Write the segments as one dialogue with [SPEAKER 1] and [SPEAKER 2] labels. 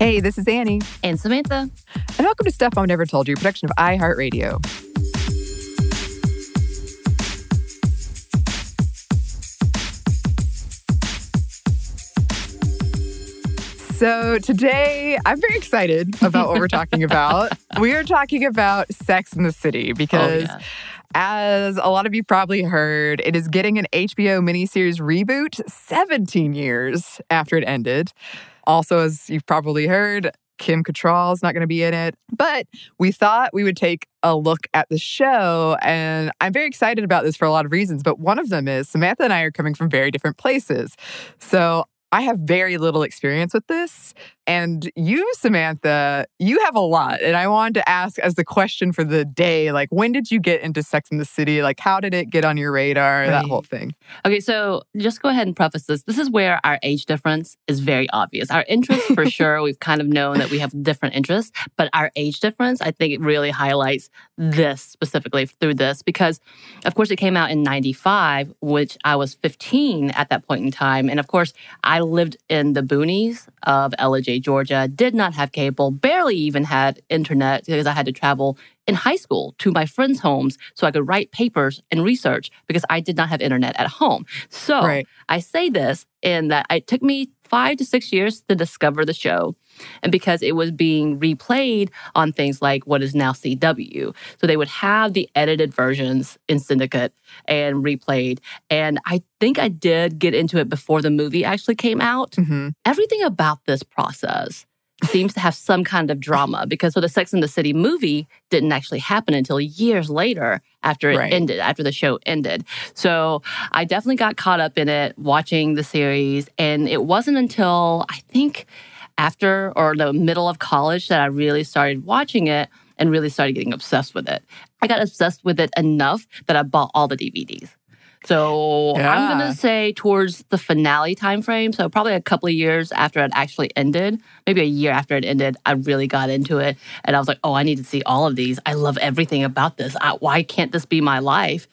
[SPEAKER 1] Hey, this is Annie.
[SPEAKER 2] And Samantha.
[SPEAKER 1] And welcome to Stuff Mom Never Told You, production of iHeartRadio. So, today I'm very excited about what we're talking about. we are talking about Sex and the City because,
[SPEAKER 2] Oh, yeah.
[SPEAKER 1] as a lot of you probably heard, it is getting an HBO miniseries reboot 17 years after it ended. Also, as you've probably heard, Kim Cattrall is not going to be in it. But we thought we would take a look at the show. And I'm very excited about this for a lot of reasons. But one of them is Samantha and I are coming from very different places. So I have very little experience with this. And you, Samantha, you have a lot. And I wanted to ask as the question for the day, like, when did you get into Sex and the City? Like, how did it get on your radar? That whole thing.
[SPEAKER 2] Okay, so just go ahead and preface this. This is where our age difference is very obvious. Our interests, for sure, we've kind of known that we have different interests, but our age difference, I think it really highlights this specifically through this because, of course, it came out in 95, which I was 15 at that point in time. And of course, I lived in the boonies of Ellijay, Georgia, did not have cable, barely even had internet because I had to travel in high school to my friends' homes so I could write papers and research because I did not have internet at home. So
[SPEAKER 1] Right.
[SPEAKER 2] I say this in that it took me five to six years to discover the show. And because it was being replayed on things like what is now CW. So they would have the edited versions in Syndicate and replayed. And I think I did get into it before the movie actually came out
[SPEAKER 1] hmm
[SPEAKER 2] everything about this process seems to have some kind of drama because so the Sex and the City movie didn't actually happen until years later after it
[SPEAKER 1] Right.
[SPEAKER 2] ended, after the show ended. So I definitely got caught up in it watching the series. And it wasn't until I think after or the middle of college that I really started watching it and really started getting obsessed with it. I got obsessed with it enough that I bought all the DVDs. So I'm gonna say towards the finale time frame, so probably a couple of years after it actually ended, maybe a year after it ended, I really got into it, and I was like, "Oh, I need to see all of these. I love everything about this. I, why can't this be my life?"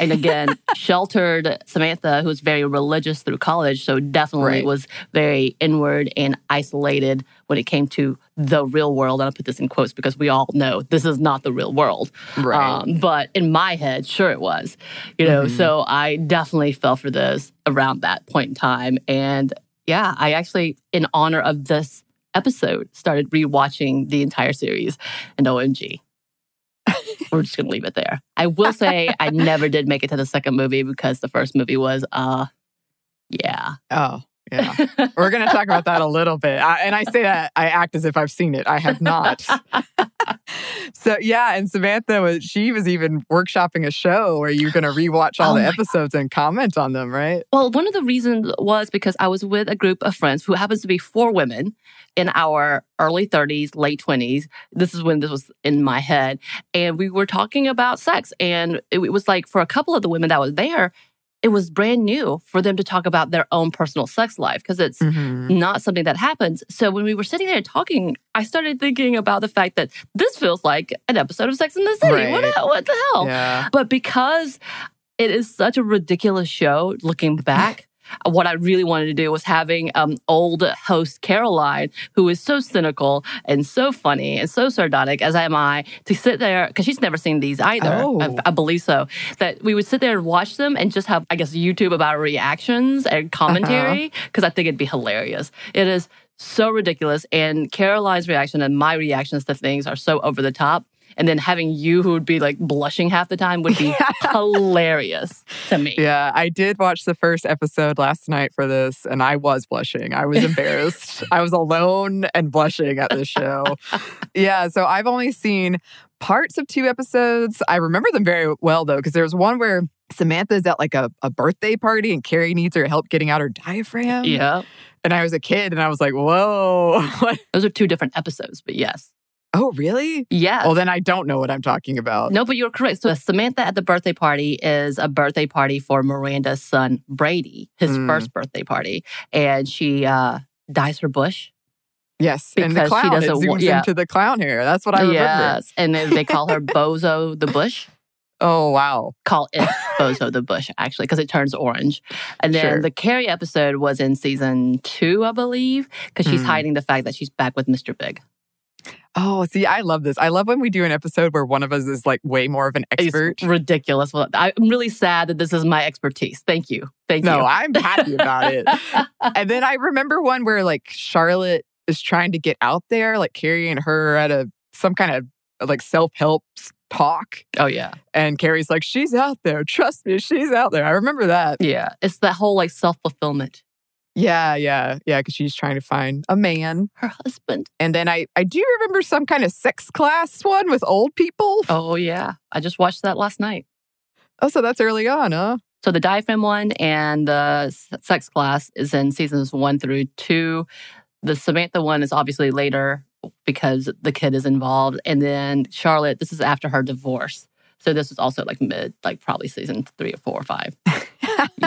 [SPEAKER 2] And again, sheltered Samantha, who's very religious through college, so definitely
[SPEAKER 1] Right.
[SPEAKER 2] was very inward and isolated when it came to the real world. And I put this in quotes because we all know this is not the real world.
[SPEAKER 1] Right.
[SPEAKER 2] Um, but in my head, sure it was. You know,
[SPEAKER 1] Mhm.
[SPEAKER 2] so I definitely fell for this around that point in time. And yeah, I actually, in honor of this episode, started rewatching the entire series. And OMG. We're just gonna leave it there. I will say I never did make it to the second movie because the first movie was uh yeah.
[SPEAKER 1] Oh, yeah. We're going to talk about that a little bit. I, and I say that I act as if I've seen it. I have not. so, yeah. And Samantha was, she was even workshopping a show where you're going to rewatch all
[SPEAKER 2] Oh
[SPEAKER 1] the episodes and comment on them, right?
[SPEAKER 2] Well, one of the reasons was because I was with a group of friends who happens to be four women in our early 30s, late 20s. This is when this was in my head. And we were talking about sex. And it was like for a couple of the women that was there, it was brand new for them to talk about their own personal sex life because it's
[SPEAKER 1] Mm-hmm.
[SPEAKER 2] not something that happens. So when we were sitting there talking, I started thinking about the fact that this feels like an episode of Sex and the City. What,
[SPEAKER 1] Right.
[SPEAKER 2] the- what the hell?
[SPEAKER 1] Yeah.
[SPEAKER 2] But because it is such a ridiculous show, looking back, what I really wanted to do was having um, old host Caroline, who is so cynical and so funny and so sardonic, as am I, to sit there because she's never seen these either.
[SPEAKER 1] Oh.
[SPEAKER 2] I, I believe so. That we would sit there and watch them and just have, I guess, YouTube about reactions and commentary because I think it'd be hilarious. It is so ridiculous, and Caroline's reaction and my reactions to things are so over the top. And then having you who would be like blushing half the time would be hilarious to me.
[SPEAKER 1] Yeah, I did watch the first episode last night for this, and I was blushing. I was embarrassed. I was alone and blushing at this show. yeah, so I've only seen parts of two episodes. I remember them very well, though, because there was one where Samantha's at like a, a birthday party and Carrie needs her help getting out her diaphragm.
[SPEAKER 2] Yeah.
[SPEAKER 1] And I was a kid and I was like, whoa.
[SPEAKER 2] Those are two different episodes, but yes.
[SPEAKER 1] Oh, really?
[SPEAKER 2] Yeah.
[SPEAKER 1] Well, then I don't know what I'm talking about.
[SPEAKER 2] No, but you're correct. So Samantha at the birthday party is a birthday party for Miranda's son Brady, his
[SPEAKER 1] Mm.
[SPEAKER 2] first birthday party, and she uh, dyes her bush.
[SPEAKER 1] Yes. and the
[SPEAKER 2] Because she
[SPEAKER 1] clown, it
[SPEAKER 2] doesn't
[SPEAKER 1] zooms
[SPEAKER 2] yeah.
[SPEAKER 1] into the clown hair. That's what I remember.
[SPEAKER 2] yes, and then they call her Bozo the Bush.
[SPEAKER 1] Oh, wow.
[SPEAKER 2] Call it Bozo the Bush, actually, because it turns orange. And then
[SPEAKER 1] Sure.
[SPEAKER 2] the Carrie episode was in season two, I believe, because she's
[SPEAKER 1] Mm.
[SPEAKER 2] hiding the fact that she's back with Mr. Big.
[SPEAKER 1] Oh, see, I love this. I love when we do an episode where one of us is like way more of an expert.
[SPEAKER 2] It's ridiculous. Well, I'm really sad that this is my expertise. Thank you. Thank
[SPEAKER 1] No,
[SPEAKER 2] you.
[SPEAKER 1] No, I'm happy about it. and then I remember one where like Charlotte is trying to get out there, like Carrie and her at a some kind of like self-help talk.
[SPEAKER 2] oh, yeah.
[SPEAKER 1] And Carrie's like, she's out there. Trust me, she's out there. I remember that.
[SPEAKER 2] Yeah. It's that whole like self fulfillment.
[SPEAKER 1] Yeah, yeah, yeah. Because she's trying to find a man.
[SPEAKER 2] Her husband.
[SPEAKER 1] And then I, I do remember some kind of sex class one with old people.
[SPEAKER 2] Oh, yeah. I just watched that last night.
[SPEAKER 1] Oh, so that's early on, huh?
[SPEAKER 2] So the diaphragm one and the sex class is in seasons one through two. The Samantha one is obviously later because the kid is involved. And then Charlotte, this is after her divorce. So this is also like mid, like probably season three or four or five.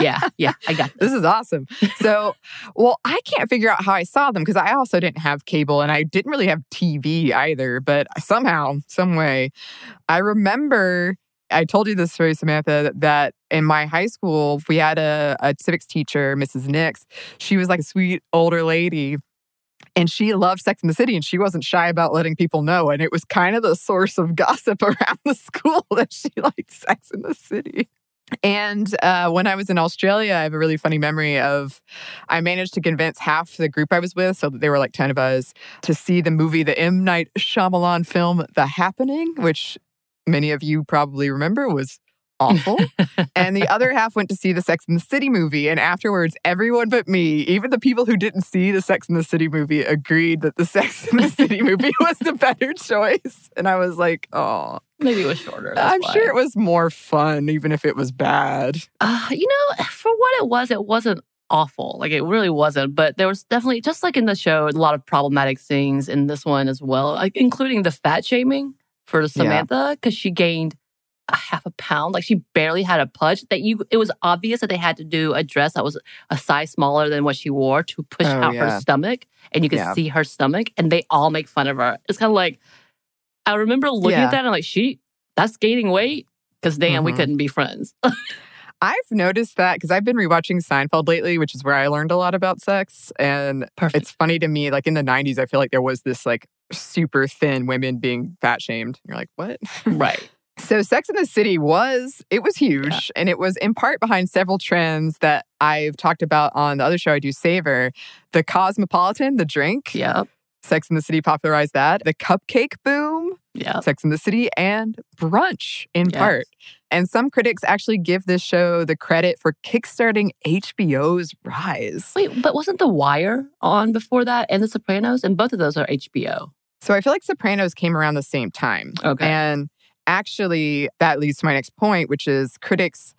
[SPEAKER 2] Yeah, yeah, I got this.
[SPEAKER 1] This is awesome. So, well, I can't figure out how I saw them because I also didn't have cable and I didn't really have TV either. But somehow, some way, I remember I told you this story, Samantha, that in my high school, we had a, a civics teacher, Mrs. Nix. She was like a sweet older lady. And she loved Sex and the City, and she wasn't shy about letting people know. And it was kind of the source of gossip around the school that she liked Sex and the City. And uh, when I was in Australia, I have a really funny memory of I managed to convince half the group I was with, so they were like 10 of us, to see the movie, the M. Night Shyamalan film, The Happening, which many of you probably remember was awful. and the other half went to see the Sex and the City movie. And afterwards, everyone but me, even the people who didn't see the Sex and the City movie, agreed that the Sex and the City movie was the better choice. And I was like, oh,
[SPEAKER 2] Maybe it was shorter.
[SPEAKER 1] I'm
[SPEAKER 2] why.
[SPEAKER 1] sure it was more fun, even if it was bad.
[SPEAKER 2] Uh, you know, for what it was, it wasn't awful. Like it really wasn't. But there was definitely, just like in the show, a lot of problematic scenes in this one as well, like including the fat shaming for Samantha because she gained a half a pound. Like she barely had a pudge. That you, it was obvious that they had to do a dress that was a size smaller than what she wore to push
[SPEAKER 1] Oh,
[SPEAKER 2] out
[SPEAKER 1] yeah.
[SPEAKER 2] her stomach, and you could
[SPEAKER 1] Yeah.
[SPEAKER 2] see her stomach, and they all make fun of her. It's kind of like I remember looking
[SPEAKER 1] Yeah.
[SPEAKER 2] at that and I'm like, she, that's gaining weight. Because damn, we
[SPEAKER 1] Mhm.
[SPEAKER 2] couldn't be friends.
[SPEAKER 1] I've noticed that because I've been rewatching Seinfeld lately, which is where I learned a lot about sex. And
[SPEAKER 2] Perfect.
[SPEAKER 1] it's funny to me, like in the 90s, I feel like there was this like super thin women being fat shamed. You're like, what?
[SPEAKER 2] right.
[SPEAKER 1] So Sex and the City was it was huge and it was in part behind several trends that I've talked about on the other show I do Savor. The Cosmopolitan, the drink.
[SPEAKER 2] Yep.
[SPEAKER 1] Sex and the City popularized that. The cupcake boom,
[SPEAKER 2] Yeah.
[SPEAKER 1] Sex and the City, and brunch in
[SPEAKER 2] Yes.
[SPEAKER 1] part. And some critics actually give this show the credit for kickstarting HBO's rise.
[SPEAKER 2] Wait, but wasn't The Wire on before that and The Sopranos? And both of those are HBO.
[SPEAKER 1] So I feel like Sopranos came around the same time.
[SPEAKER 2] Okay.
[SPEAKER 1] And actually, that leads to my next point, which is critics,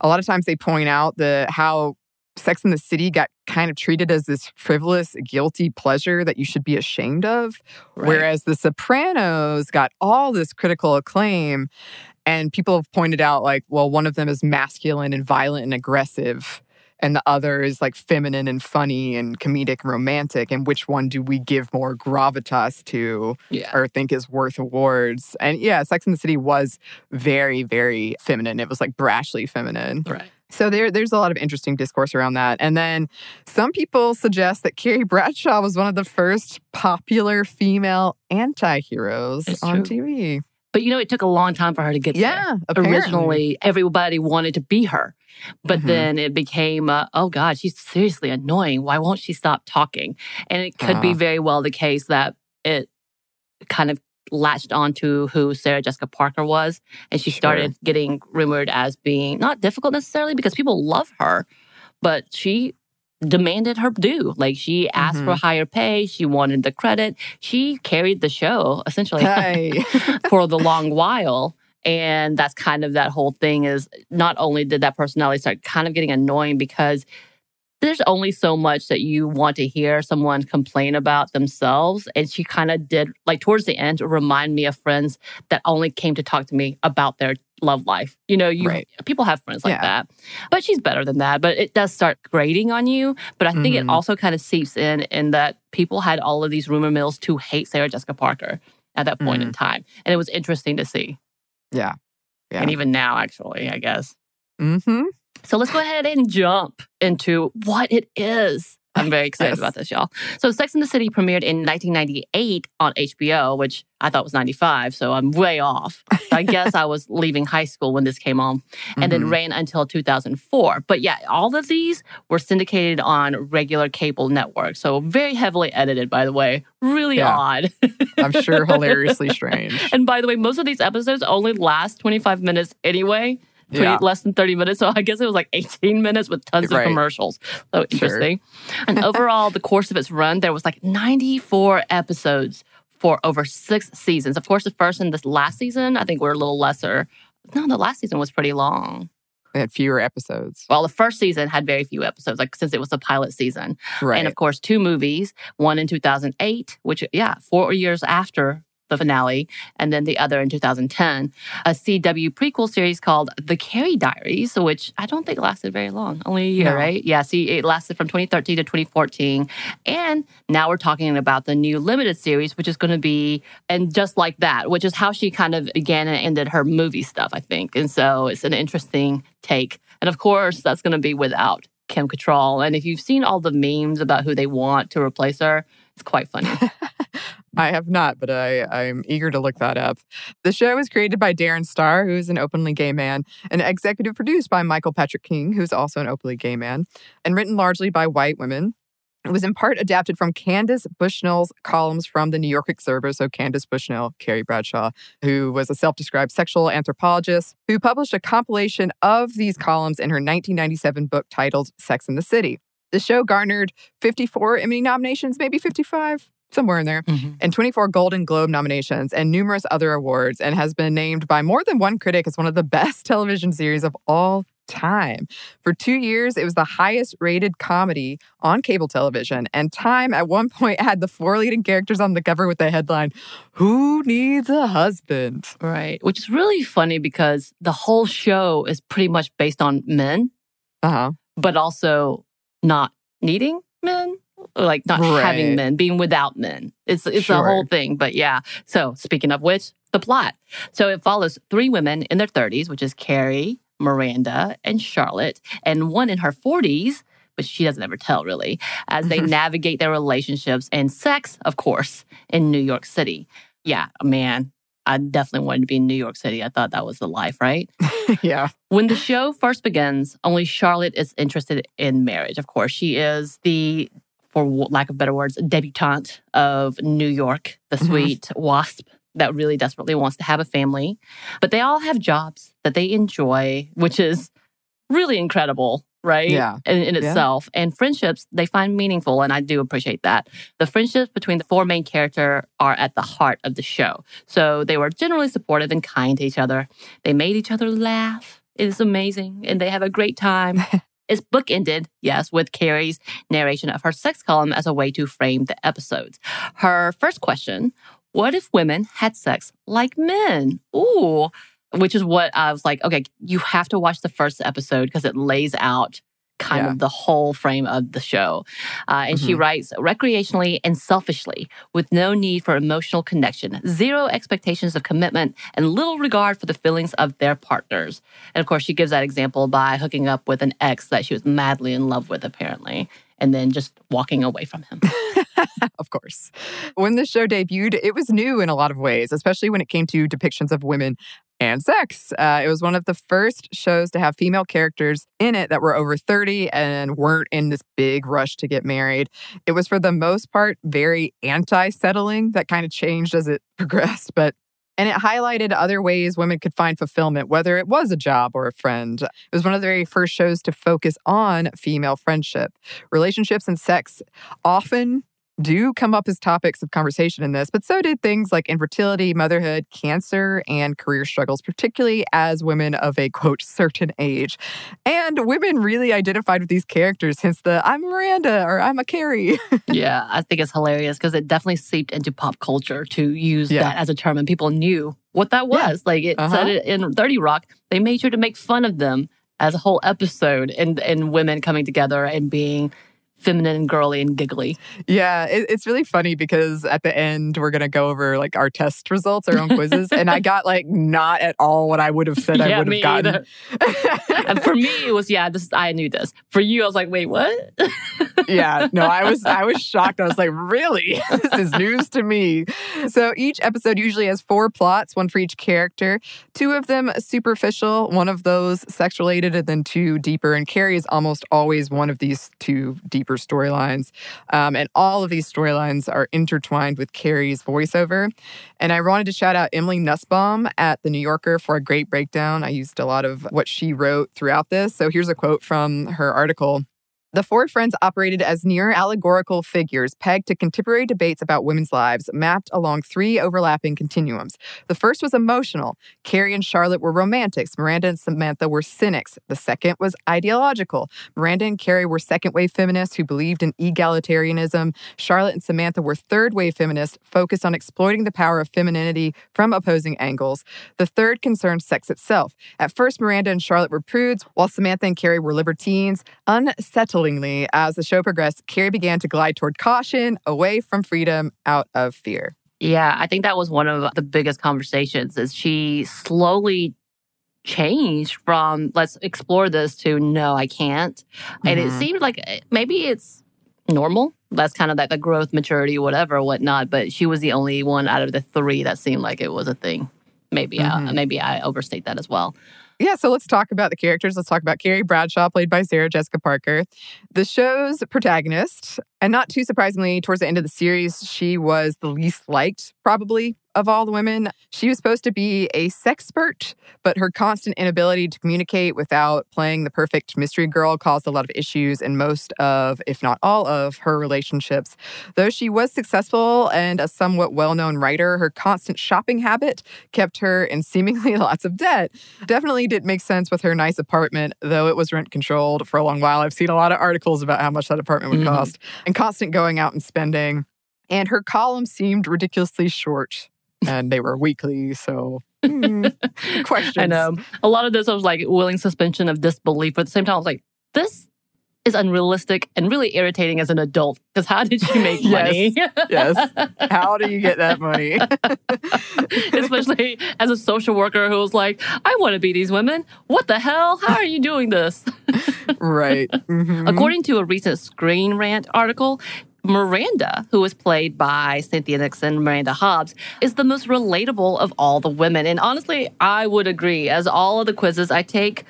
[SPEAKER 1] a lot of times they point out the how Sex and the City got kind of treated as this frivolous, guilty pleasure that you should be ashamed of.
[SPEAKER 2] Right.
[SPEAKER 1] Whereas The Sopranos got all this critical acclaim. And people have pointed out, like, well, one of them is masculine and violent and aggressive, and the other is like feminine and funny and comedic and romantic. And which one do we give more gravitas to
[SPEAKER 2] yeah.
[SPEAKER 1] or think is worth awards? And yeah, Sex and the City was very, very feminine. It was like brashly feminine.
[SPEAKER 2] Right.
[SPEAKER 1] So there, there's a lot of interesting discourse around that. And then some people suggest that Carrie Bradshaw was one of the first popular female anti-heroes
[SPEAKER 2] It's
[SPEAKER 1] on
[SPEAKER 2] true.
[SPEAKER 1] TV.
[SPEAKER 2] But you know, it took a long time for her to get there.
[SPEAKER 1] Yeah, apparently.
[SPEAKER 2] Originally, everybody wanted to be her. But
[SPEAKER 1] Mhm.
[SPEAKER 2] then it became, uh, oh God, she's seriously annoying. Why won't she stop talking? And it could be
[SPEAKER 1] Uh.
[SPEAKER 2] very well the case that it kind of latched onto who Sarah Jessica Parker was. And she
[SPEAKER 1] Sure.
[SPEAKER 2] started getting rumored as being not difficult necessarily because people love her, but she demanded her due. Like she asked for
[SPEAKER 1] Mhm.
[SPEAKER 2] higher pay. She wanted the credit. She carried the show essentially
[SPEAKER 1] Hey.
[SPEAKER 2] for the long while. And that's kind of that whole thing is not only did that personality start kind of getting annoying because there's only so much that you want to hear someone complain about themselves. And she kind of did, like towards the end, remind me of friends that only came to talk to me about their love life. You know, you
[SPEAKER 1] Right.
[SPEAKER 2] people have friends like
[SPEAKER 1] Yeah.
[SPEAKER 2] that. But she's better than that. But it does start grating on you. But I think it
[SPEAKER 1] Mhm.
[SPEAKER 2] also kind of seeps in in that people had all of these rumor mills to hate Sarah Jessica Parker at that point
[SPEAKER 1] Mm-hmm.
[SPEAKER 2] in time. And it was interesting to see.
[SPEAKER 1] Yeah. Yeah.
[SPEAKER 2] And even now, actually, I guess.
[SPEAKER 1] Mm-hmm.
[SPEAKER 2] So let's go ahead and jump into what it is. I'm very excited
[SPEAKER 1] Yes.
[SPEAKER 2] about this, y'all. So Sex and the City premiered in 1998 on HBO, which I thought was 95, so I'm way off. So I guess I was leaving high school when this came on and then
[SPEAKER 1] Mhm.
[SPEAKER 2] ran until 2004. But yeah, all of these were syndicated on regular cable networks. So very heavily edited, by the way. Really
[SPEAKER 1] Yeah.
[SPEAKER 2] odd.
[SPEAKER 1] I'm sure hilariously strange.
[SPEAKER 2] and by the way, most of these episodes only last 25 minutes anyway. 20,
[SPEAKER 1] Yeah.
[SPEAKER 2] less than 30 minutes. So I guess it was like 18 minutes with tons
[SPEAKER 1] Right.
[SPEAKER 2] of commercials. So interesting. and overall, the course of its run, there was like 94 episodes for over six seasons. Of course, the first and this last season, I think were a little lesser. No, the last season was pretty long.
[SPEAKER 1] They had fewer episodes.
[SPEAKER 2] Well, the first season had very few episodes, like since it was a pilot season.
[SPEAKER 1] Right.
[SPEAKER 2] And of course, two movies, one in 2008, which, yeah, four years after the finale, and then the other in 2010, a CW prequel series called The Carrie Diaries, which I don't think lasted very long, only a year,
[SPEAKER 1] No.
[SPEAKER 2] right? Yeah, see, it lasted from 2013 to 2014. And now we're talking about the new limited series, which is going to be, and just like that, which is how she kind of began and ended her movie stuff, I think. And so it's an interesting take. And of course, that's going to be without Kim Cattrall. And if you've seen all the memes about who they want to replace her, it's quite funny.
[SPEAKER 1] I have not, but I, I'm eager to look that up. The show was created by Darren Star, who is an openly gay man, and executive produced by Michael Patrick King, who's also an openly gay man, and written largely by white women. It was in part adapted from Candace Bushnell's columns from the New York Observer. So, Candace Bushnell, Carrie Bradshaw, who was a self described sexual anthropologist, who published a compilation of these columns in her 1997 book titled Sex and the City. The show garnered 54 Emmy nominations, maybe 55, somewhere in there and 24 Golden Globe nominations and numerous other awards, and has been named by more than one critic as one of the best television series of all time. For two years, it was the highest rated comedy on cable television, and Time at one point had the four leading characters on the cover with the headline, Who Needs a Husband?
[SPEAKER 2] Right. Which is really funny because the whole show is pretty much based on men,
[SPEAKER 1] Uh huh.
[SPEAKER 2] but also not needing men, like not having men, being without men. It's it's a
[SPEAKER 1] Sure.
[SPEAKER 2] whole thing. But yeah. So speaking of which, the plot. So it follows three women in their 30s, which is Carrie, Miranda, and Charlotte, and one in her 40s, but she doesn't ever tell really, as they navigate their relationships and sex, of course, in New York City. Yeah, man, I definitely wanted to be in New York City. I thought that was the life, right?
[SPEAKER 1] yeah.
[SPEAKER 2] When the show first begins, only Charlotte is interested in marriage. Of course, she is the, for lack of better words, debutante of New York, the
[SPEAKER 1] Mhm.
[SPEAKER 2] sweet wasp that really desperately wants to have a family. But they all have jobs that they enjoy, which is really incredible, right?
[SPEAKER 1] Yeah.
[SPEAKER 2] In, in
[SPEAKER 1] Yeah.
[SPEAKER 2] itself. And friendships they find meaningful, and I do appreciate that. The friendships between the four main character are at the heart of the show. So they were generally supportive and kind to each other. They made each other laugh. It is amazing, and they have a great time. It's bookended, yes, with Carrie's narration of her sex column as a way to frame the episodes. Her first question What if women had sex like men? Ooh, which is what I was like, okay, you have to watch the first episode because it lays out kind
[SPEAKER 1] Yeah.
[SPEAKER 2] of the whole frame of the show. Uh, and she
[SPEAKER 1] Mhm.
[SPEAKER 2] writes recreationally and selfishly, with no need for emotional connection, zero expectations of commitment, and little regard for the feelings of their partners. And of course, she gives that example by hooking up with an ex that she was madly in love with, apparently, and then just walking away from him.
[SPEAKER 1] of course. When the show debuted, it was new in a lot of ways, especially when it came to depictions of women and sex. Uh, it was one of the first shows to have female characters in it that were over 30 and weren't in this big rush to get married. It was, for the most part, very anti settling. That kind of changed as it progressed, but and it highlighted other ways women could find fulfillment, whether it was a job or a friend. It was one of the very first shows to focus on female friendship. Relationships and sex often do come up as topics of conversation in this, but so did things like infertility, motherhood, cancer, and career struggles, particularly as women of a quote certain age. And women really identified with these characters, hence the I'm Miranda or I'm a Carrie.
[SPEAKER 2] yeah, I think it's hilarious because it definitely seeped into pop culture to use
[SPEAKER 1] Yeah.
[SPEAKER 2] that as a term, and people knew what that
[SPEAKER 1] Yeah.
[SPEAKER 2] was. Like it
[SPEAKER 1] Uh-huh.
[SPEAKER 2] said it in 30 Rock, they made sure to make fun of them as a whole episode and, and women coming together and being feminine and girly and giggly.
[SPEAKER 1] Yeah, it, it's really funny because at the end we're gonna go over like our test results, our own quizzes, and I got like not at all what I would have said I would have gotten.
[SPEAKER 2] and for me, it was yeah. This I knew this. For you, I was like, wait, what?
[SPEAKER 1] yeah, no, I was I was shocked. I was like, really? this is news to me. So each episode usually has four plots, one for each character. Two of them superficial, one of those sex related, and then two deeper. And Carrie is almost always one of these two deeper storylines. Um, and all of these storylines are intertwined with Carrie's voiceover. And I wanted to shout out Emily Nussbaum at The New Yorker for a great breakdown. I used a lot of what she wrote throughout this. So here's a quote from her article. The four friends operated as near allegorical figures pegged to contemporary debates about women's lives, mapped along three overlapping continuums. The first was emotional. Carrie and Charlotte were romantics. Miranda and Samantha were cynics. The second was ideological. Miranda and Carrie were second wave feminists who believed in egalitarianism. Charlotte and Samantha were third wave feminists focused on exploiting the power of femininity from opposing angles. The third concerned sex itself. At first, Miranda and Charlotte were prudes, while Samantha and Carrie were libertines. As the show progressed, Carrie began to glide toward caution, away from freedom, out of fear.
[SPEAKER 2] Yeah, I think that was one of the biggest conversations. Is she slowly changed from let's explore this to no, I can't, and it
[SPEAKER 1] Mhm.
[SPEAKER 2] seemed like eh, maybe it's normal. That's kind of like the growth, maturity, whatever, whatnot. But she was the only one out of the three that seemed like it was a thing. Maybe, I,
[SPEAKER 1] Mhm.
[SPEAKER 2] maybe I overstate that as well.
[SPEAKER 1] Yeah, so let's talk about the characters. Let's talk about Carrie Bradshaw, played by Sarah Jessica Parker, the show's protagonist. And not too surprisingly, towards the end of the series, she was the least liked, probably, of all the women. She was supposed to be a sexpert, but her constant inability to communicate without playing the perfect mystery girl caused a lot of issues in most of, if not all of, her relationships. Though she was successful and a somewhat well known writer, her constant shopping habit kept her in seemingly lots of debt. Definitely didn't make sense with her nice apartment, though it was rent controlled for a long while. I've seen a lot of articles about how much that apartment would
[SPEAKER 2] Mhm.
[SPEAKER 1] cost and constant going out and spending. And her columns seemed ridiculously short and they were weekly. So, hmm, questions.
[SPEAKER 2] I know. A lot of this I was like willing suspension of disbelief, but at the same time, I was like, this is unrealistic and really irritating as an adult. Because how did you make money?
[SPEAKER 1] Yes. How do you get that money?
[SPEAKER 2] Especially as a social worker who was like, I want to be these women. What the hell? How are you doing this?
[SPEAKER 1] right. Mhm.
[SPEAKER 2] According to a recent Screen Rant article, Miranda, who was played by Cynthia Nixon, Miranda Hobbs, is the most relatable of all the women. And honestly, I would agree. As all of the quizzes I take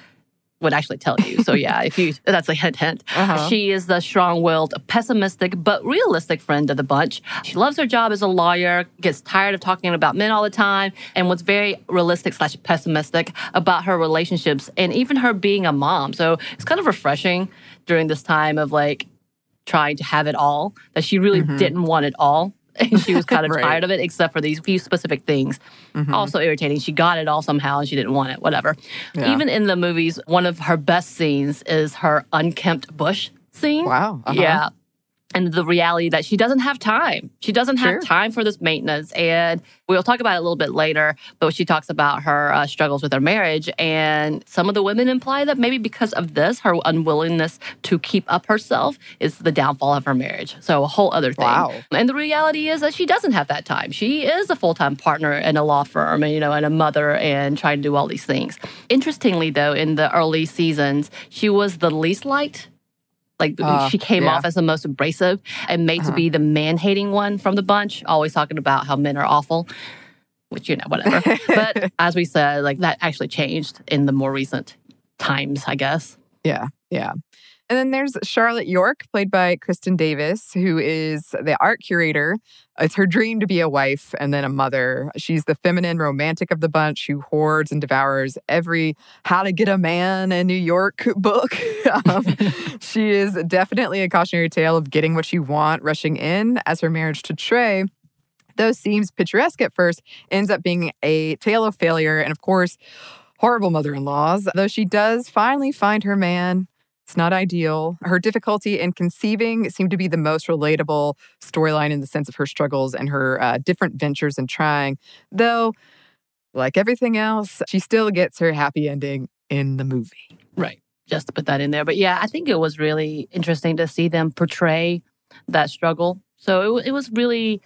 [SPEAKER 2] would actually tell you. So yeah, if you that's a hint hint.
[SPEAKER 1] Uh-huh.
[SPEAKER 2] She is the strong-willed, pessimistic but realistic friend of the bunch. She loves her job as a lawyer, gets tired of talking about men all the time, and was very realistic slash pessimistic about her relationships and even her being a mom. So it's kind of refreshing during this time of like trying to have it all that she really
[SPEAKER 1] Mhm.
[SPEAKER 2] didn't want it all. And she was kind of
[SPEAKER 1] Right.
[SPEAKER 2] tired of it, except for these few specific things.
[SPEAKER 1] Mhm.
[SPEAKER 2] Also irritating. She got it all somehow and she didn't want it, whatever.
[SPEAKER 1] Yeah.
[SPEAKER 2] Even in the movies, one of her best scenes is her unkempt bush scene.
[SPEAKER 1] Wow. Uh-huh.
[SPEAKER 2] Yeah. And the reality that she doesn't have time. She doesn't have
[SPEAKER 1] Sure.
[SPEAKER 2] time for this maintenance. And we'll talk about it a little bit later, but she talks about her uh, struggles with her marriage. And some of the women imply that maybe because of this, her unwillingness to keep up herself is the downfall of her marriage. So a whole other thing.
[SPEAKER 1] Wow.
[SPEAKER 2] And the reality is that she doesn't have that time. She is a full time partner in a law firm and, you know, and a mother and trying to do all these things. Interestingly, though, in the early seasons, she was the least liked. Like
[SPEAKER 1] Uh,
[SPEAKER 2] she came
[SPEAKER 1] yeah.
[SPEAKER 2] off as the most abrasive and made to
[SPEAKER 1] Uh-huh.
[SPEAKER 2] be the man hating one from the bunch, always talking about how men are awful, which, you know, whatever. but as we said, like that actually changed in the more recent times, I guess.
[SPEAKER 1] Yeah, yeah. And then there's Charlotte York, played by Kristin Davis, who is the art curator. It's her dream to be a wife and then a mother. She's the feminine romantic of the bunch who hoards and devours every How to Get a Man in New York book. um, she is definitely a cautionary tale of getting what you want, rushing in, as her marriage to Trey though seems picturesque at first, ends up being a tale of failure and, of course, horrible mother in laws. Though she does finally find her man, it's not ideal. Her difficulty in conceiving seemed to be the most relatable storyline in the sense of her struggles and her uh, different ventures in trying. Though, like everything else, she still gets her happy ending in the movie.
[SPEAKER 2] Right. just to put that in there. But yeah, I think it was really interesting to see them portray that struggle. So it, it was really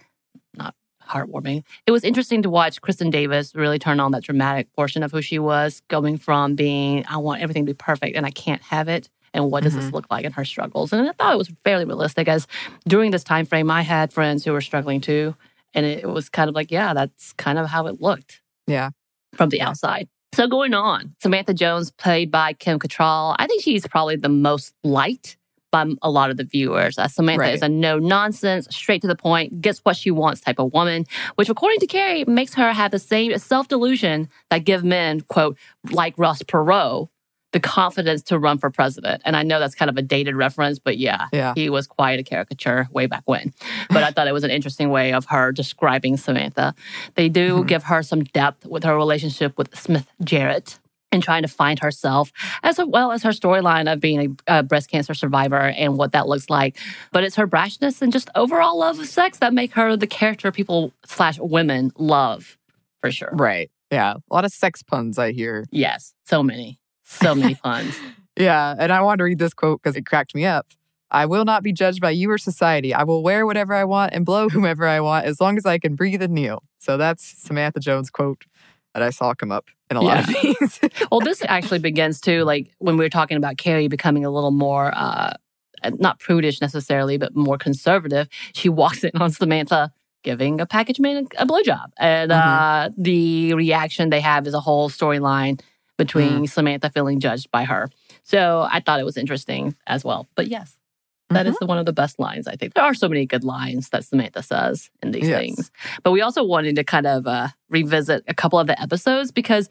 [SPEAKER 2] not heartwarming. It was interesting to watch Kristin Davis really turn on that dramatic portion of who she was, going from being, I want everything to be perfect and I can't have it. And what does mm-hmm. this look like in her struggles? And I thought it was fairly realistic as during this time frame, I had friends who were struggling too. And it was kind of like, yeah, that's kind of how it looked.
[SPEAKER 1] Yeah.
[SPEAKER 2] From the outside. So going on, Samantha Jones, played by Kim Cattrall, I think she's probably the most liked by a lot of the viewers. Uh, Samantha right. is a no nonsense, straight to the point, gets what she wants type of woman, which according to Carrie makes her have the same self delusion that give men, quote, like Ross Perot, the confidence to run for president. And I know that's kind of a dated reference, but yeah, yeah. he was quite a caricature way back when. But I thought it was an interesting way of her describing Samantha. They do mm-hmm. give her some depth with her relationship with Smith Jerrod and trying to find herself, as well as her storyline of being a, a, breast cancer survivor and what that looks like. But it's her brashness and just overall love of sex that make her the character people slash women love for sure.
[SPEAKER 1] Right. Yeah. A lot of sex puns I hear.
[SPEAKER 2] Yes. So many. So many puns.
[SPEAKER 1] yeah. And I wanted to read this quote because it cracked me up. I will not be judged by you or society. I will wear whatever I want and blow whomever I want as long as I can breathe and kneel. So that's Samantha Jones' quote that I saw come up in a yeah. lot of these.
[SPEAKER 2] well, this actually begins too, like when we were talking about Carrie becoming a little more, uh, not prudish necessarily, but more conservative. She walks in on Samantha giving a package man a blowjob. And mm-hmm. uh, the reaction they have is a whole storyline between mm. Samantha feeling judged by her. So I thought it was interesting as well. But yes, that mm-hmm. is the, one of the best lines, I think. There are so many good lines that Samantha says in these yes. things. But we also wanted to kind of uh, revisit a couple of the episodes because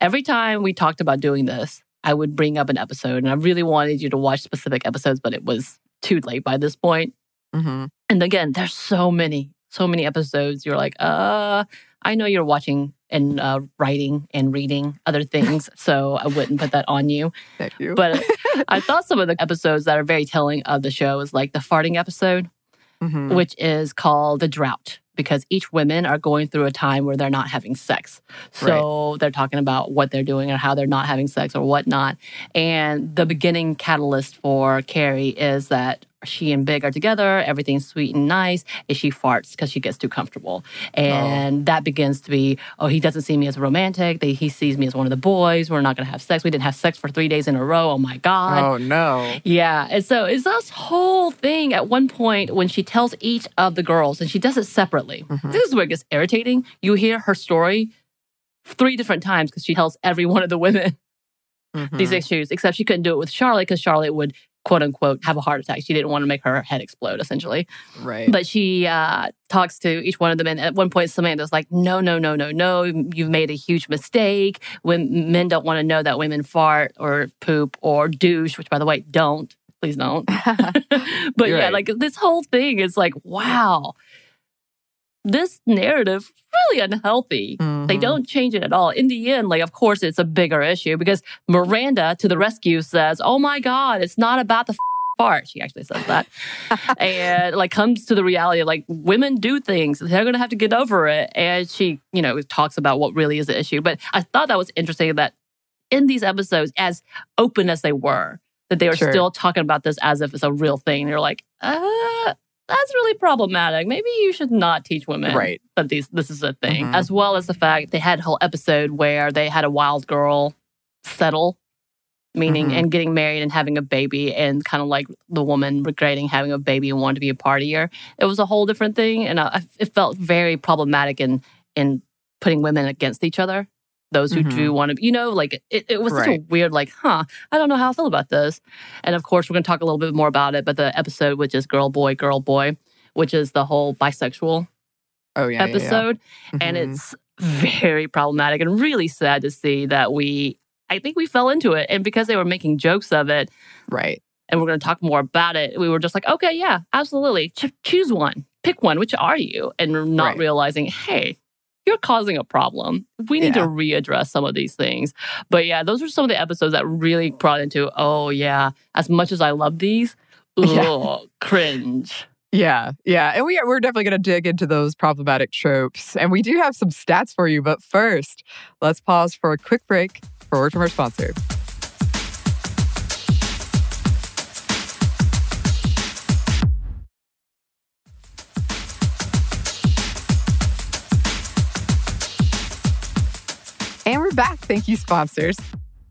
[SPEAKER 2] every time we talked about doing this, I would bring up an episode and I really wanted you to watch specific episodes, but it was too late by this point. Mm-hmm. And again, there's so many, so many episodes. You're like, uh, I know you're watching and uh, writing and reading other things, so I wouldn't put that on you.
[SPEAKER 1] Thank you.
[SPEAKER 2] But I thought some of the episodes that are very telling of the show is like the farting episode, mm-hmm. which is called The Drought because each women are going through a time where they're not having sex. So right. they're talking about what they're doing or how they're not having sex or whatnot. And the beginning catalyst for Carrie is that she and Big are together, everything's sweet and nice, and she farts because she gets too comfortable. And oh. that begins to be, oh, he doesn't see me as a romantic. They, he sees me as one of the boys. We're not going to have sex. We didn't have sex for three days in a row. Oh my God.
[SPEAKER 1] Oh no.
[SPEAKER 2] Yeah. And so it's this whole thing at one point when she tells each of the girls, and she does it separately. Mm-hmm. This is where it gets irritating. You hear her story three different times because she tells every one of the women. Mm-hmm. These issues, except she couldn't do it with Charlotte because Charlotte would quote unquote have a heart attack. She didn't want to make her head explode, essentially.
[SPEAKER 1] Right.
[SPEAKER 2] But she uh, talks to each one of them, and at one point, Samantha's like, "No, no, no, no, no! You've made a huge mistake. When men don't want to know that women fart or poop or douche, which by the way, don't please don't. but You're yeah, right. like this whole thing is like, wow." This narrative really unhealthy. Mm-hmm. They don't change it at all. In the end, like, of course, it's a bigger issue because Miranda to the rescue says, Oh my God, it's not about the f- fart. She actually says that. and like comes to the reality of like women do things. They're going to have to get over it. And she, you know, talks about what really is the issue. But I thought that was interesting that in these episodes, as open as they were, that they were sure. still talking about this as if it's a real thing. They're like, uh, that's really problematic. Maybe you should not teach women
[SPEAKER 1] right.
[SPEAKER 2] that these this is a thing. Mm-hmm. As well as the fact they had a whole episode where they had a wild girl settle, meaning mm-hmm. and getting married and having a baby, and kind of like the woman regretting having a baby and wanting to be a partier. It was a whole different thing, and I, it felt very problematic in in putting women against each other those who mm-hmm. do want to, you know, like it, it was right. such a weird, like, huh, I don't know how I feel about this. And of course, we're going to talk a little bit more about it, but the episode, which is Girl, Boy, Girl, Boy, which is the whole bisexual
[SPEAKER 1] oh, yeah,
[SPEAKER 2] episode. Yeah, yeah. And mm-hmm. it's very problematic and really sad to see that we, I think we fell into it. And because they were making jokes of it.
[SPEAKER 1] Right.
[SPEAKER 2] And we're going to talk more about it. We were just like, okay, yeah, absolutely. Ch- choose one, pick one. Which are you? And not right. realizing, hey, you're causing a problem. We need yeah. to readdress some of these things. But yeah, those are some of the episodes that really brought into, oh yeah, as much as I love these, ugh, yeah. cringe.
[SPEAKER 1] Yeah, yeah. And we are, we're definitely going to dig into those problematic tropes. And we do have some stats for you. But first, let's pause for a quick break for word from our sponsor. And we're back. Thank you, sponsors.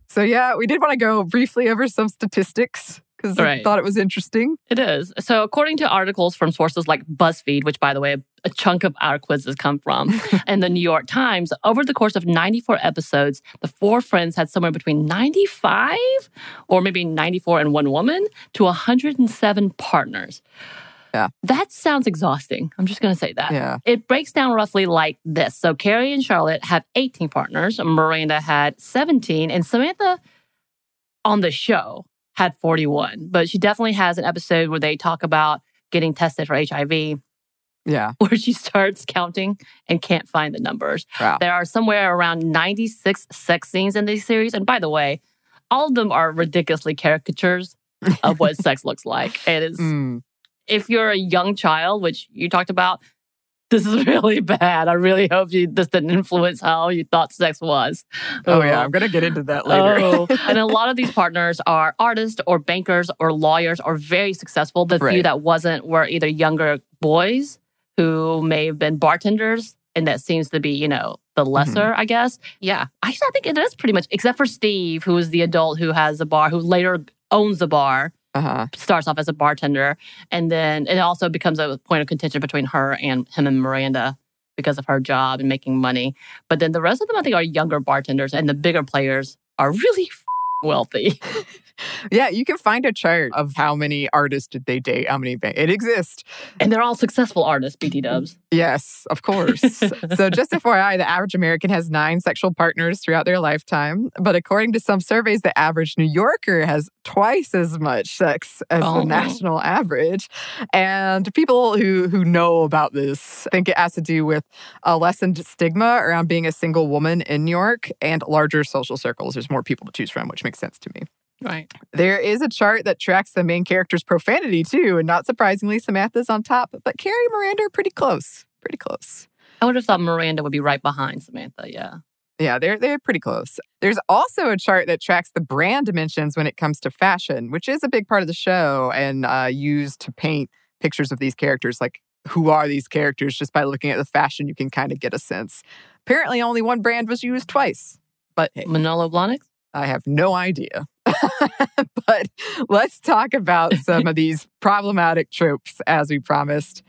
[SPEAKER 1] So, yeah, we did want to go briefly over some statistics because I thought it was interesting.
[SPEAKER 2] It is. So, according to articles from sources like BuzzFeed, which, by the way, a chunk of our quizzes come from, and the New York Times, over the course of 94 episodes, the four friends had somewhere between 95 or maybe 94 and one woman to 107 partners.
[SPEAKER 1] Yeah.
[SPEAKER 2] That sounds exhausting. I'm just going to say that.
[SPEAKER 1] Yeah.
[SPEAKER 2] It breaks down roughly like this. So Carrie and Charlotte have 18 partners. Miranda had 17, and Samantha on the show had 41. But she definitely has an episode where they talk about getting tested for HIV,
[SPEAKER 1] Yeah.
[SPEAKER 2] where she starts counting and can't find the numbers.
[SPEAKER 1] Wow.
[SPEAKER 2] There are somewhere around 96 sex scenes in this series. And by the way, all of them are ridiculously caricatures of what sex looks like. It is
[SPEAKER 1] Mm.
[SPEAKER 2] If you're a young child, which you talked about, this is really bad. I really hope you this didn't influence how you thought sex was.
[SPEAKER 1] Oh, yeah. Oh. I'm going to get into that later.
[SPEAKER 2] Oh, and a lot of these partners are artists or bankers or lawyers or very successful. The few that wasn't were either younger boys who may have been bartenders, and that seems to be, you know, the mm-hmm. lesser, I guess. Yeah, actually, I think it is pretty much, except for Steve, who is the adult who has a bar, who later owns a bar
[SPEAKER 1] uh-huh.
[SPEAKER 2] starts off as a bartender and then it also becomes a point of contention between her and him and Miranda because of her job and making money. But then the rest of them I think are younger bartenders and the bigger players are really f- wealthy.
[SPEAKER 1] Yeah. You can find a chart of how many artists did they date, how many, it exists.
[SPEAKER 2] And they're all successful artists, BT dubs.
[SPEAKER 1] Yes, of course. so, just FYI, the average American has nine sexual partners throughout their lifetime. But according to some surveys, the average New Yorker has twice as much sex as
[SPEAKER 2] Oh.
[SPEAKER 1] the national average. And people who, who know about this think it has to do with a lessened stigma around being a single woman in New York and larger social circles. There's more people to choose from, which makes sense to me.
[SPEAKER 2] Right.
[SPEAKER 1] There is a chart that tracks the main character's profanity too, and not surprisingly, Samantha's on top, but Carrie and Miranda are pretty close. Pretty close.
[SPEAKER 2] I would have thought Miranda would be right behind Samantha. Yeah.
[SPEAKER 1] Yeah, they're they're pretty close. There's also a chart that tracks the brand dimensions when it comes to fashion, which is a big part of the show and uh, used to paint pictures of these characters. Like, who are these characters? Just by looking at the fashion, you can kind of get a sense. Apparently, only one brand was used twice, but hey,
[SPEAKER 2] Manolo Blahnik?
[SPEAKER 1] I have no idea. but let's talk about some of these problematic tropes as we promised.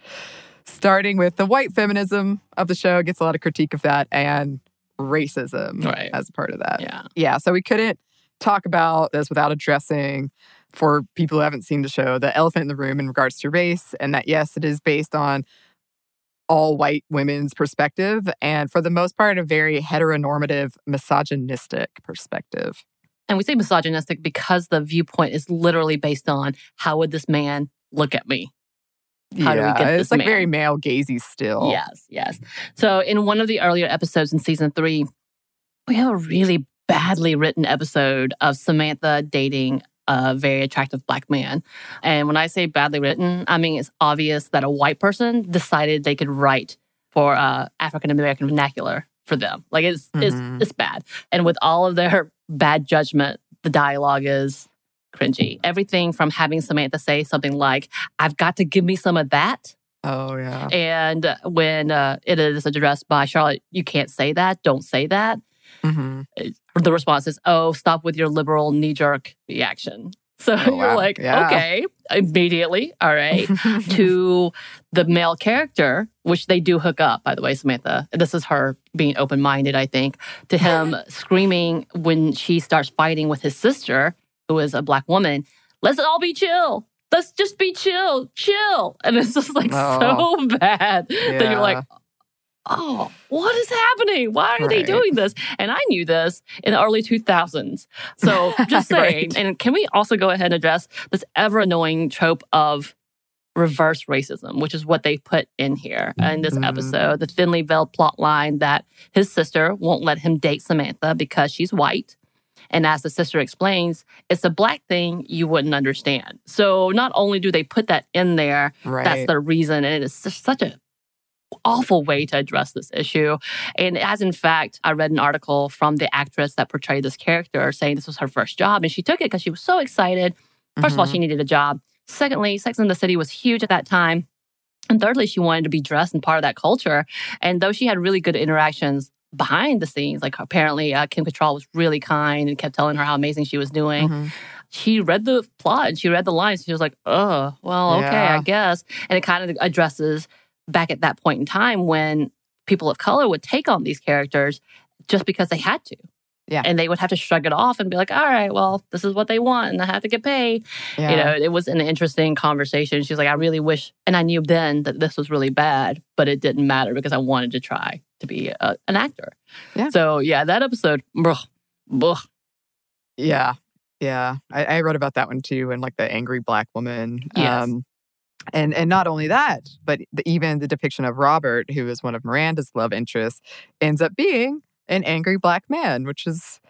[SPEAKER 1] Starting with the white feminism of the show gets a lot of critique of that and racism
[SPEAKER 2] Right.
[SPEAKER 1] as a part of that.
[SPEAKER 2] Yeah.
[SPEAKER 1] Yeah, so we couldn't talk about this without addressing for people who haven't seen the show the elephant in the room in regards to race and that yes, it is based on all white women's perspective and for the most part a very heteronormative misogynistic perspective.
[SPEAKER 2] And we say misogynistic because the viewpoint is literally based on how would this man look at me? How do we
[SPEAKER 1] yeah,
[SPEAKER 2] get
[SPEAKER 1] it's
[SPEAKER 2] this
[SPEAKER 1] like
[SPEAKER 2] man?
[SPEAKER 1] very male gazy still.
[SPEAKER 2] Yes, yes. So in one of the earlier episodes in season three, we have a really badly written episode of Samantha dating a very attractive black man. And when I say badly written, I mean it's obvious that a white person decided they could write for uh, African American vernacular for them. Like it's
[SPEAKER 1] Mhm.
[SPEAKER 2] it's it's bad. And with all of their bad judgment, the dialogue is cringy. Everything from having Samantha say something like, "I've got to give me some of that."
[SPEAKER 1] Oh yeah.
[SPEAKER 2] And when uh, it is addressed by Charlotte, you can't say that. Don't say that.
[SPEAKER 1] hmm
[SPEAKER 2] The response is, oh, stop with your liberal knee jerk reaction. So
[SPEAKER 1] Oh,
[SPEAKER 2] you're
[SPEAKER 1] wow.
[SPEAKER 2] like,
[SPEAKER 1] Yeah.
[SPEAKER 2] okay, immediately. All right. to the male character, which they do hook up, by the way, Samantha. This is her being open minded, I think, to him screaming when she starts fighting with his sister, who is a black woman, let's all be chill. Let's just be chill, chill. And it's just like
[SPEAKER 1] Oh.
[SPEAKER 2] so bad that you're like, oh, what is happening? Why are they doing this? And I knew this in the early 2000s. So just saying.
[SPEAKER 1] Right.
[SPEAKER 2] And can we also go ahead and address this ever annoying trope of reverse racism, which is what they put in here in this
[SPEAKER 1] Mhm.
[SPEAKER 2] episode? The thinly veiled plot line that his sister won't let him date Samantha because she's white. And as the sister explains, it's a black thing you wouldn't understand. So not only do they put that in there,
[SPEAKER 1] right.
[SPEAKER 2] that's the reason. And it's such a awful way to address this issue. And as in fact, I read an article from the actress that portrayed this character saying this was her first job. And she took it because she was so excited. 1st of all, she needed a job. Secondly, Sex and the City was huge at that time. And thirdly, she wanted to be dressed and part of that culture. And though she had really good interactions behind the scenes. Like apparently uh, Kim Cattrall was really kind and kept telling her how amazing she was doing.
[SPEAKER 1] Mhm.
[SPEAKER 2] She read the plot and she read the lines. She was like, oh, well, okay,
[SPEAKER 1] Yeah.
[SPEAKER 2] I guess. And it kind of addresses back at that point in time when people of color would take on these characters just because they had to.
[SPEAKER 1] Yeah.
[SPEAKER 2] And they would have to shrug it off and be like, all right, well, this is what they want and I have to get paid.
[SPEAKER 1] Yeah.
[SPEAKER 2] You know, it was an interesting conversation. She was like, I really wish, and I knew then that this was really bad, but it didn't matter because I wanted to try to be a, an actor.
[SPEAKER 1] Yeah.
[SPEAKER 2] So, yeah, that episode, bruh, bruh.
[SPEAKER 1] Yeah. Yeah. I, I wrote about that one too, and like the angry black woman.
[SPEAKER 2] Yes.
[SPEAKER 1] Um, and and not only that, but the, even the depiction of Robert, who is one of Miranda's love interests, ends up being an angry black man, which is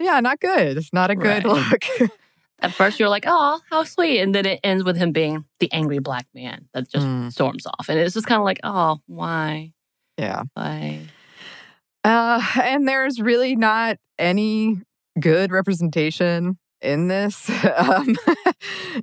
[SPEAKER 1] yeah, not good. It's not a good
[SPEAKER 2] Right.
[SPEAKER 1] look.
[SPEAKER 2] At first, you're like, oh, how sweet. And then it ends with him being the angry black man that just
[SPEAKER 1] Mm.
[SPEAKER 2] storms off. And it's just kind of like, oh, why?
[SPEAKER 1] yeah.
[SPEAKER 2] Why?
[SPEAKER 1] Uh, and there's really not any good representation in this. Um,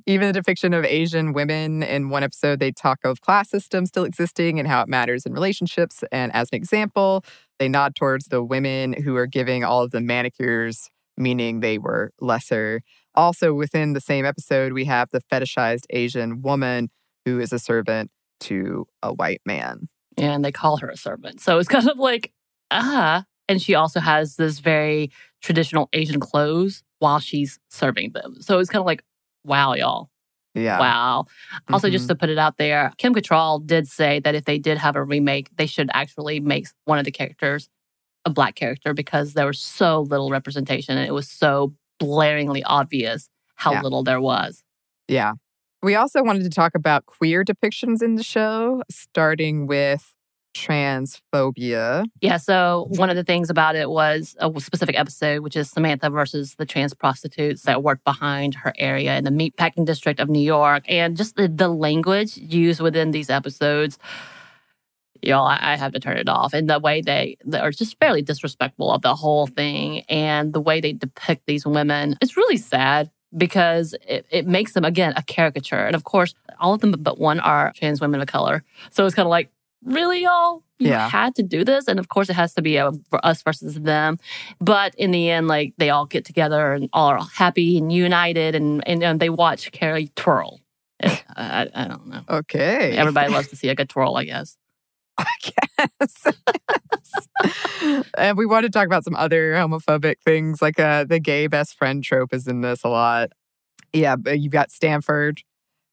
[SPEAKER 1] even the depiction of Asian women in one episode, they talk of class systems still existing and how it matters in relationships. And as an example, they nod towards the women who are giving all of the manicures, meaning they were lesser. Also, within the same episode, we have the fetishized Asian woman who is a servant to a white man.
[SPEAKER 2] And they call her a servant. So it's kind of like, ah. And she also has this very traditional Asian clothes while she's serving them. So it's kind of like, wow, y'all.
[SPEAKER 1] Yeah.
[SPEAKER 2] Wow. Also,
[SPEAKER 1] Mhm.
[SPEAKER 2] just to put it out there, Kim Cattrall did say that if they did have a remake, they should actually make one of the characters a black character because there was so little representation and it was so blaringly obvious how
[SPEAKER 1] Yeah.
[SPEAKER 2] little there was.
[SPEAKER 1] Yeah. We also wanted to talk about queer depictions in the show, starting with transphobia.
[SPEAKER 2] Yeah. So one of the things about it was a specific episode, which is Samantha versus the trans prostitutes that worked behind her area in the meatpacking district of New York, and just the, the language used within these episodes. Y'all, I, I have to turn it off. And the way they, they are just fairly disrespectful of the whole thing, and the way they depict these women, it's really sad because it, it makes them again a caricature. And of course, all of them but one are trans women of color. So it's kind of like, really, y'all? You
[SPEAKER 1] Yeah.
[SPEAKER 2] had to do this. And of course, it has to be a, us versus them. But in the end, like they all get together and all are happy and united and, and, and they watch Carrie twirl. I, I, I don't know.
[SPEAKER 1] Okay.
[SPEAKER 2] Everybody loves to see a good twirl, I guess.
[SPEAKER 1] I guess. and we want to talk about some other homophobic things, like uh, the gay best friend trope is in this a lot. Yeah, but you've got Stanford